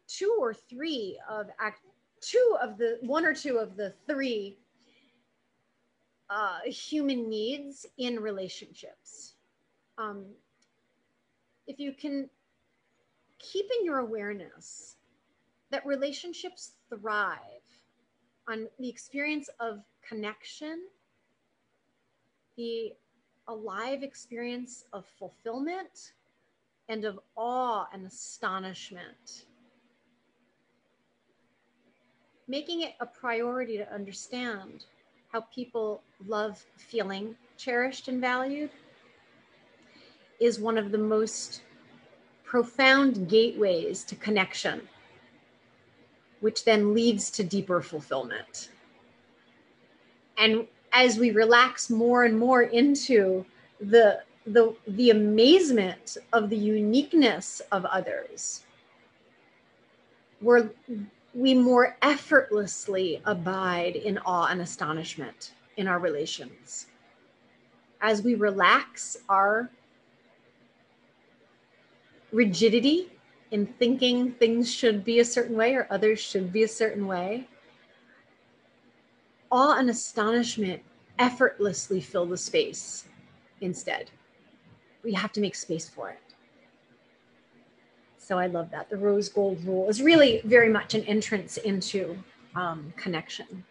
Speaker 1: two or three of act two of the one or two of the three uh, human needs in relationships. Um, if you can keep in your awareness that relationships thrive on the experience of connection, the alive experience of fulfillment, and of awe and astonishment making it a priority to understand how people love feeling cherished and valued is one of the most profound gateways to connection, which then leads to deeper fulfillment. And as we relax more and more into the, the, the amazement of the uniqueness of others, we're we more effortlessly abide in awe and astonishment in our relations. As we relax our rigidity in thinking things should be a certain way or others should be a certain way, awe and astonishment effortlessly fill the space instead. We have to make space for it. So I love that. The rose gold rule is really very much an entrance into um, connection.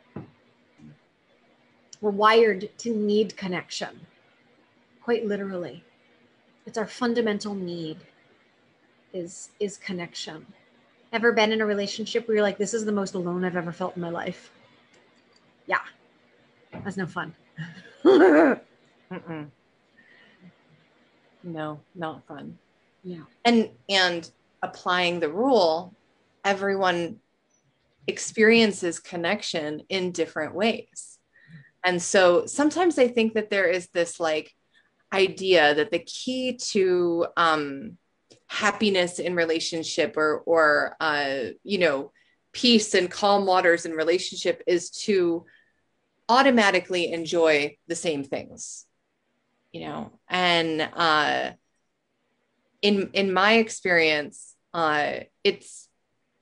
Speaker 1: We're wired to need connection, quite literally. It's our fundamental need is, is connection. Ever been in a relationship where you're like, this is the most alone I've ever felt in my life? Yeah, that's no fun.
Speaker 2: no, not fun.
Speaker 1: Yeah.
Speaker 2: And and applying the rule, everyone experiences connection in different ways. And so sometimes I think that there is this like idea that the key to um, happiness in relationship or, or uh, you know, peace and calm waters in relationship is to automatically enjoy the same things, you know, and uh, in in my experience, uh, it's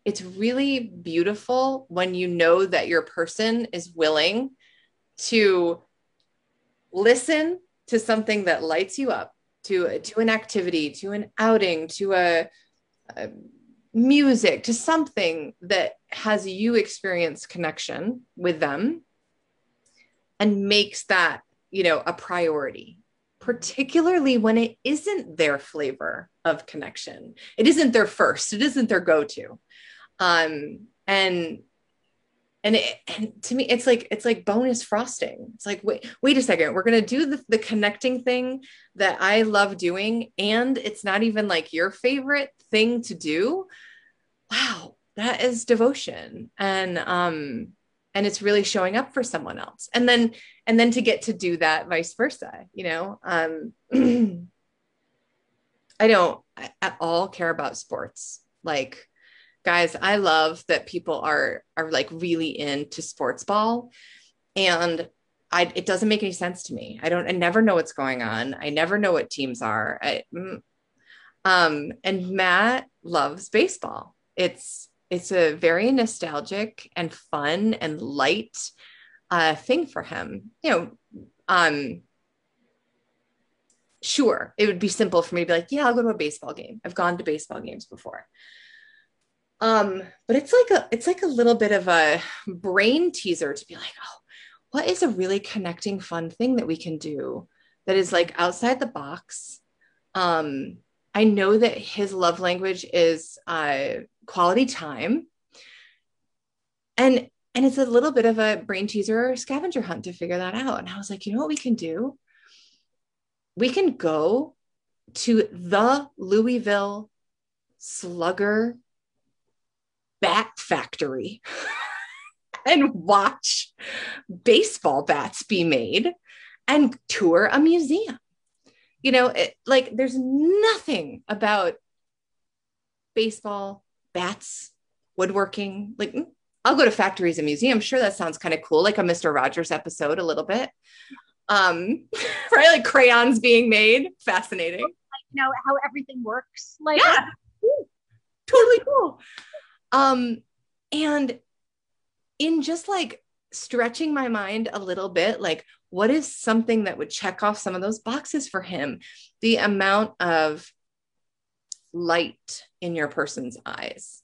Speaker 2: it's really beautiful when you know that your person is willing to listen to something that lights you up, to to an activity, to an outing, to a, a music, to something that has you experience connection with them, and makes that you know a priority particularly when it isn't their flavor of connection. It isn't their first, it isn't their go-to. Um, and and, it, and to me it's like it's like bonus frosting. It's like wait wait a second. We're going to do the, the connecting thing that i love doing and it's not even like your favorite thing to do. Wow that is devotion. And um and it's really showing up for someone else and then and then to get to do that vice versa you know um i don't at all care about sports like guys i love that people are are like really into sports ball and I, it doesn't make any sense to me. I don't, I never know what's going on. I never know what teams are. I, mm, um, and Matt loves baseball. It's, it's a very nostalgic and fun and light uh, thing for him. You know, um, sure, it would be simple for me to be like, yeah, I'll go to a baseball game. I've gone to baseball games before. Um, but it's like a, it's like a little bit of a brain teaser to be like, oh, what is a really connecting fun thing that we can do that is like outside the box um i know that his love language is uh quality time. And and it's a little bit of a brain teaser or scavenger hunt to figure that out. And i was like you know what we can do? We can go to the louisville slugger bat factory and watch baseball bats be made and tour a museum. You know, it, like there's nothing about baseball, bats, woodworking. Like, mm, I'll go to factories and museums. Sure, that sounds kind of cool, like a Mr. Rogers episode, a little bit. Um, right? Like crayons being made. Fascinating. Like,
Speaker 1: you know, how everything works. Like,
Speaker 2: yeah. totally cool. Um, and in just like stretching my mind a little bit, like what is something that would check off some of those boxes for him? The amount of light in your person's eyes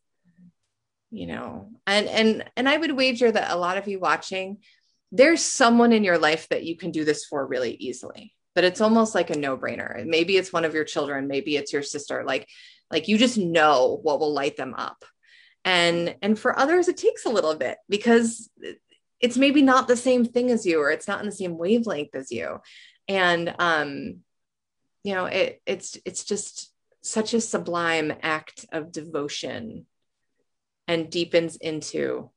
Speaker 2: you know? And and and i would wager that a lot of you watching there's someone in your life that you can do this for really easily but it's almost like a no-brainer. Maybe it's one of your children maybe it's your sister like like you just know what will light them up. And and for others it takes a little bit because it's maybe not the same thing as you or it's not in the same wavelength as you. And um you know it it's it's just such a sublime act of devotion and deepens into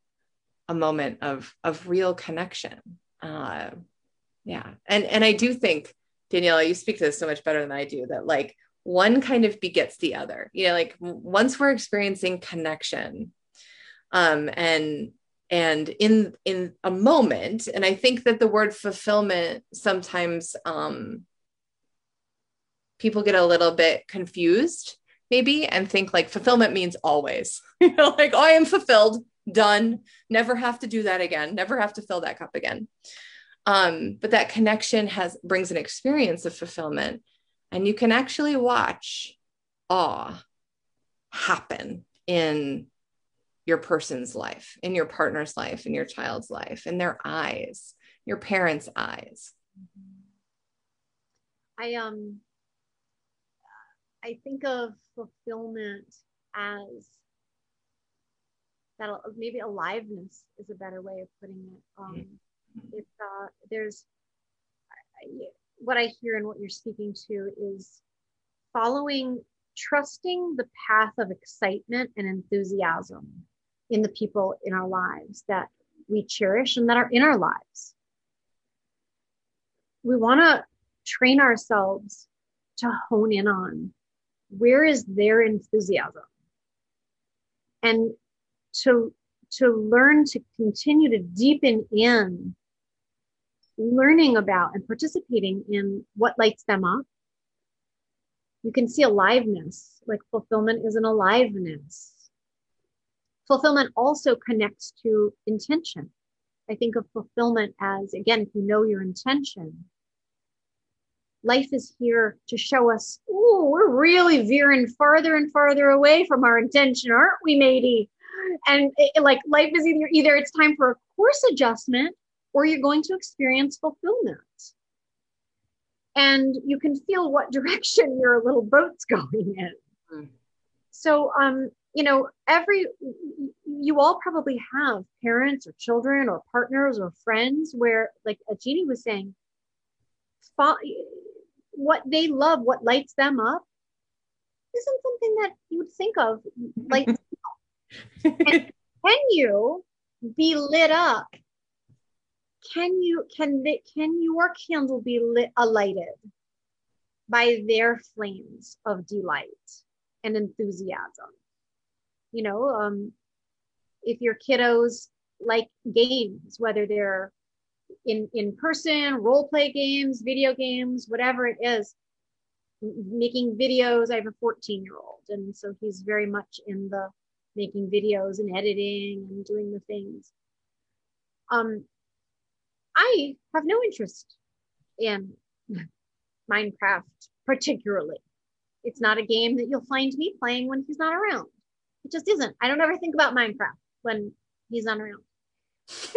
Speaker 2: a moment of of real connection. Uh yeah. And and i do think daniela you speak to this so much better than i do that like one kind of begets the other. You know like once we're experiencing connection um and and in in a moment and i think that the word fulfillment sometimes um people get a little bit confused maybe and think like fulfillment means always. You know like oh, i am fulfilled. Done. Never have to do that again. Never have to fill that cup again. Um but that connection has brings an experience of fulfillment and you can actually watch awe happen in your person's life, in your partner's life, in your child's life, in their eyes, your parents' eyes.
Speaker 1: I um I think of fulfillment as that maybe aliveness is a better way of putting it. Um, mm-hmm. It's uh, there's what I hear and what you're speaking to is following, trusting the path of excitement and enthusiasm in the people in our lives that we cherish and that are in our lives. We want to train ourselves to hone in on where is their enthusiasm and to to learn to continue to deepen in learning about and participating in what lights them up. You can see aliveness, like fulfillment is an aliveness. Fulfillment also connects to intention. I think of fulfillment as, again, if you know your intention, life is here to show us, oh, we're really veering farther and farther away from our intention, aren't we, matey? And it, like life is either either it's time for a course adjustment or you're going to experience fulfillment. And you can feel what direction your little boat's going in. Mm. So, um, you know, every, you all probably have parents or children or partners or friends where, like Jeannie was saying, what they love, what lights them up, isn't something that you would think of like can you be lit up? Can you can they, can your candle be lit alighted by their flames of delight and enthusiasm? You know um, if your kiddos like games whether they're in in person role play games video games whatever it is making videos. I have a 14 year old and so he's very much in the making videos and editing and doing the things. Um i have no interest in minecraft particularly. It's not a game that you'll find me playing when he's not around. It just isn't. I don't ever think about minecraft when he's not around.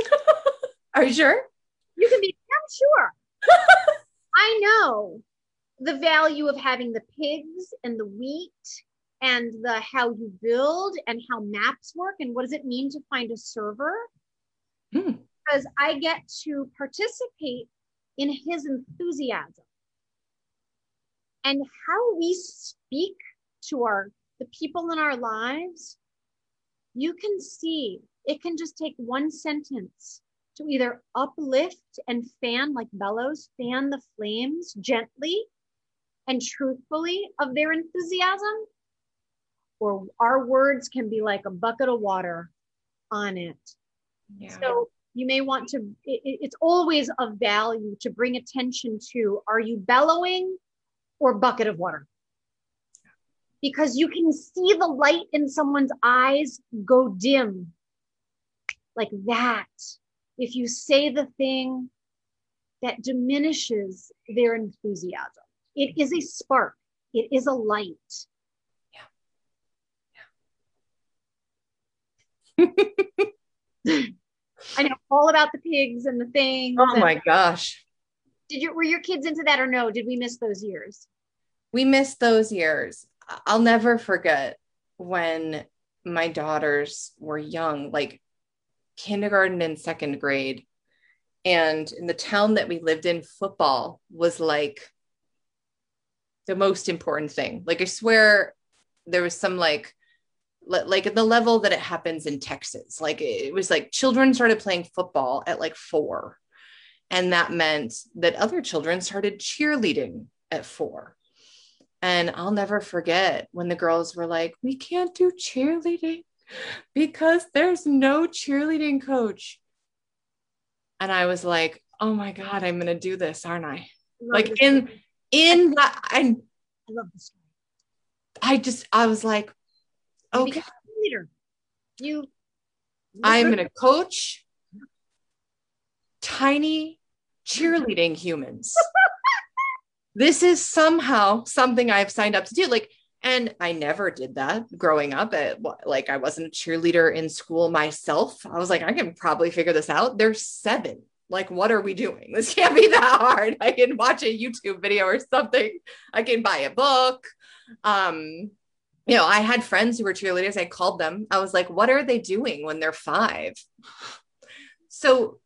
Speaker 2: Are you sure
Speaker 1: you can be damn sure. I know the value of having the pigs and the wheat and the how you build and how maps work and what does it mean to find a server. Hmm. because i get to participate in his enthusiasm. And how we speak to our the people in our lives you can see it can just take one sentence to either uplift and fan like bellows fan the flames gently and truthfully of their enthusiasm, or our words can be like a bucket of water on it. Yeah. So you may want to, it, it's always of value to bring attention to are you bellowing or bucket of water? Because you can see the light in someone's eyes go dim like that. If you say the thing that diminishes their enthusiasm. It is a spark. It is a light. Yeah. Yeah. I know all about the pigs and the things.
Speaker 2: Oh my gosh.
Speaker 1: Did you were your kids into that or no? Did we miss those years?
Speaker 2: We missed those years. I'll never forget when my daughters were young, like kindergarten and second grade. And in the town that we lived in, football was like the most important thing. Like I swear there was some like like at the level that it happens in Texas. Like it was like children started playing football at like 4 and that meant that other children started cheerleading at 4. And I'll never forget when the girls were like, "We can't do cheerleading because there's no cheerleading coach." And I was like, "Oh my god, I'm going to do this, aren't I?" Like in in that I, I love the story. I just I was like, okay, leader. You I'm gonna coach tiny cheerleading humans. this is somehow something I've signed up to do. Like, and I never did that growing up. At, like, I wasn't a cheerleader in school myself. I was like, I can probably figure this out. There's seven. Like what are we doing? This can't be that hard. I can watch a youtube video or something. I can buy a book. Um you know i had friends who were cheerleaders. I called them. I was like what are they doing when they're five? So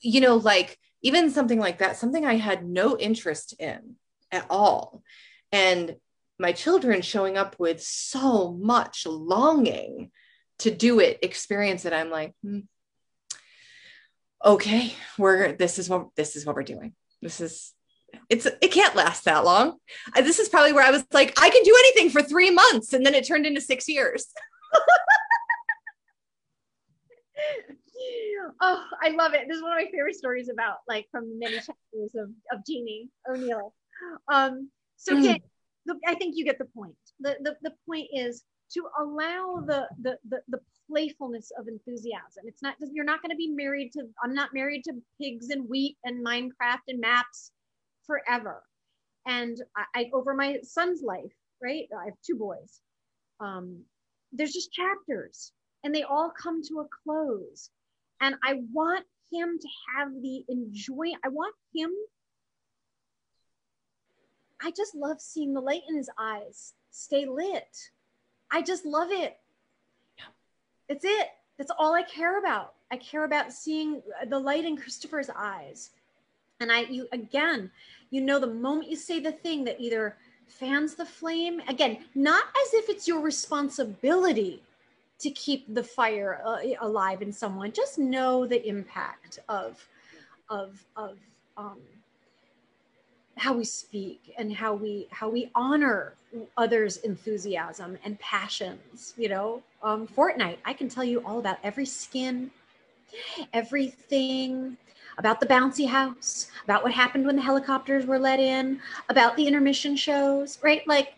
Speaker 2: you know like even something like that something i had no interest in at all. And my children showing up with so much longing to do it experience it i'm like hmm, okay, we're this is what this is what we're doing. This is it's it can't last that long. This is probably where I was like, I can do anything for three months, and then it turned into six years.
Speaker 1: oh, I love it. This is one of my favorite stories about like from many chapters of, of Jeannie O'Neill. Um, so mm. I think you get the point. The, the the point is to allow the the the, the playfulness of enthusiasm. It's not you're not going to be married to I'm not married to pigs and wheat and Minecraft and maps forever. And I, I over my son's life, right? I have two boys. Um, there's just chapters and they all come to a close. And I want him to have the enjoy. I want him. I just love seeing the light in his eyes stay lit. I just love it. Yeah. It's it. That's all I care about. I care about seeing the light in Christopher's eyes. And I, you, again, you know, the moment you say the thing that either fans the flame, again, not as if it's your responsibility to keep the fire uh, alive in someone, just know the impact of, of, of, um, how we speak and how we how we honor others enthusiasm and passions you know um fortnite i can tell you all about every skin everything about the bouncy house about what happened when the helicopters were let in about the intermission shows right like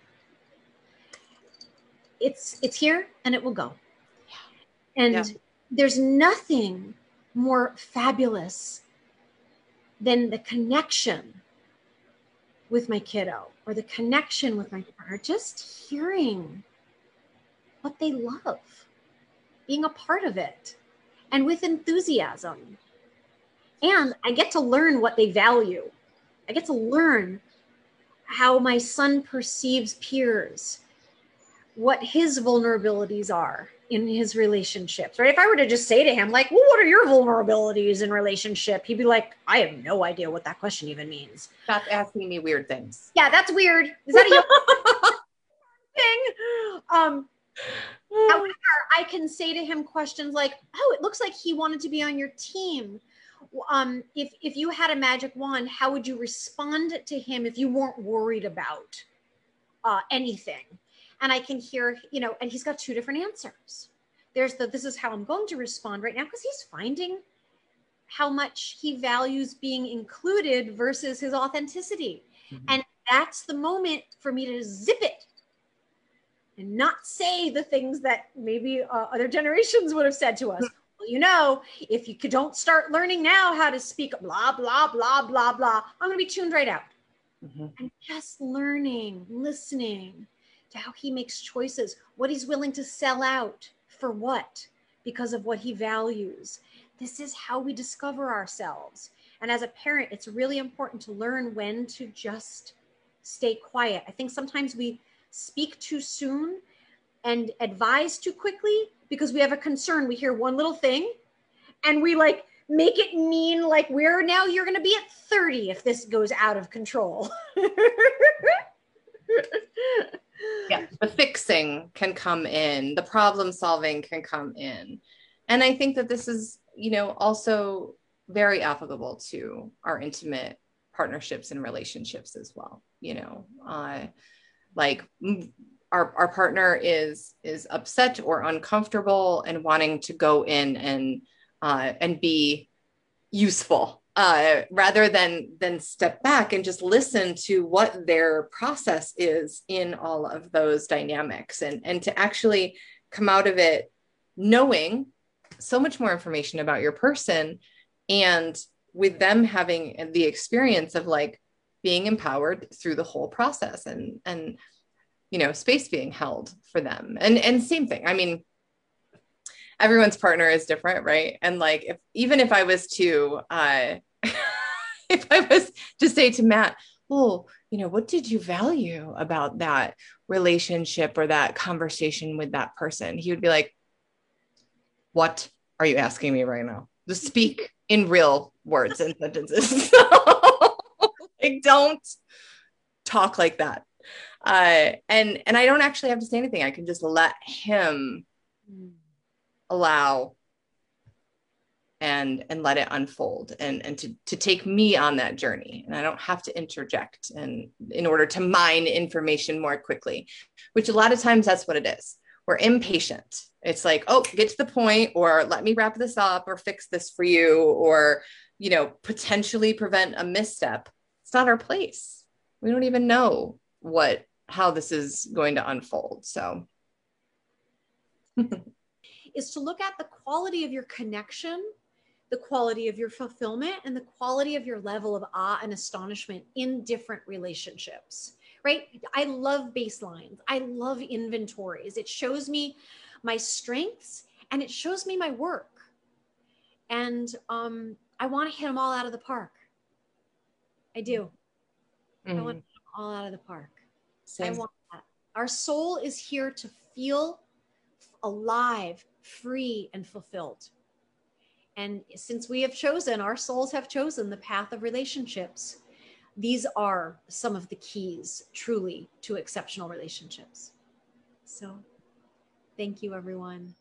Speaker 1: it's it's here and it will go yeah. and yeah. there's nothing more fabulous than the connection with my kiddo or the connection with my partner, just hearing what they love, being a part of it, and with enthusiasm. And I get to learn what they value. I get to learn how my son perceives peers, what his vulnerabilities are, in his relationships, right? If I were to just say to him, like, well, what are your vulnerabilities in relationship? He'd be like, I have no idea what that question even means.
Speaker 2: Stop asking me weird things.
Speaker 1: Yeah, that's weird. Is that a thing? Um, however, I can say to him questions like, oh, it looks like he wanted to be on your team. Um, if if you had a magic wand, how would you respond to him if you weren't worried about uh, anything? And I can hear, you know, and he's got two different answers. There's the this is how I'm going to respond right now because he's finding how much he values being included versus his authenticity. Mm-hmm. And that's the moment for me to zip it and not say the things that maybe uh, other generations would have said to us. Well, you know, if you don't start learning now how to speak blah, blah, blah, blah, blah, I'm going to be tuned right out. Mm-hmm. And just learning, listening, to how he makes choices, what he's willing to sell out for what, because of what he values. This is how we discover ourselves. And as a parent, it's really important to learn when to just stay quiet. I think sometimes we speak too soon and advise too quickly because we have a concern. We hear one little thing and we like make it mean like we're now you're going to be at 30 if this goes out of control.
Speaker 2: yeah the fixing can come in the problem solving can come in. And i think that this is you know also very applicable to our intimate partnerships and relationships as well you know uh, like our, our partner is is upset or uncomfortable and wanting to go in and uh, and be useful uh, rather than than step back and just listen to what their process is in all of those dynamics and and to actually come out of it knowing so much more information about your person and with them having the experience of like being empowered through the whole process and and you know space being held for them. And and same thing i mean everyone's partner is different right? And like if even if i was to uh if I was to say to Matt, well, you know, what did you value about that relationship or that conversation with that person? He would be like, what are you asking me right now? Just speak in real words and sentences. like, don't talk like that. Uh, and and I don't actually have to say anything. I can just let him hmm. allow and and let it unfold and and to to take me on that journey. And i don't have to interject and in order to mine information more quickly which a lot of times that's what it is. We're impatient. It's like oh get to the point or let me wrap this up or fix this for you or you know potentially prevent a misstep. It's not our place. We don't even know what how this is going to unfold. So.
Speaker 1: Is to look at the quality of your connection the quality of your fulfillment and the quality of your level of awe and astonishment in different relationships right? I love baselines. I love inventories. It shows me my strengths and it shows me my work. And um, i want to hit them all out of the park. I do. Mm-hmm. i want them all out of the park. Same. i want that. Our soul is here to feel alive free and fulfilled and since we have chosen, our souls have chosen the path of relationships, these are some of the keys truly to exceptional relationships. So thank you, everyone.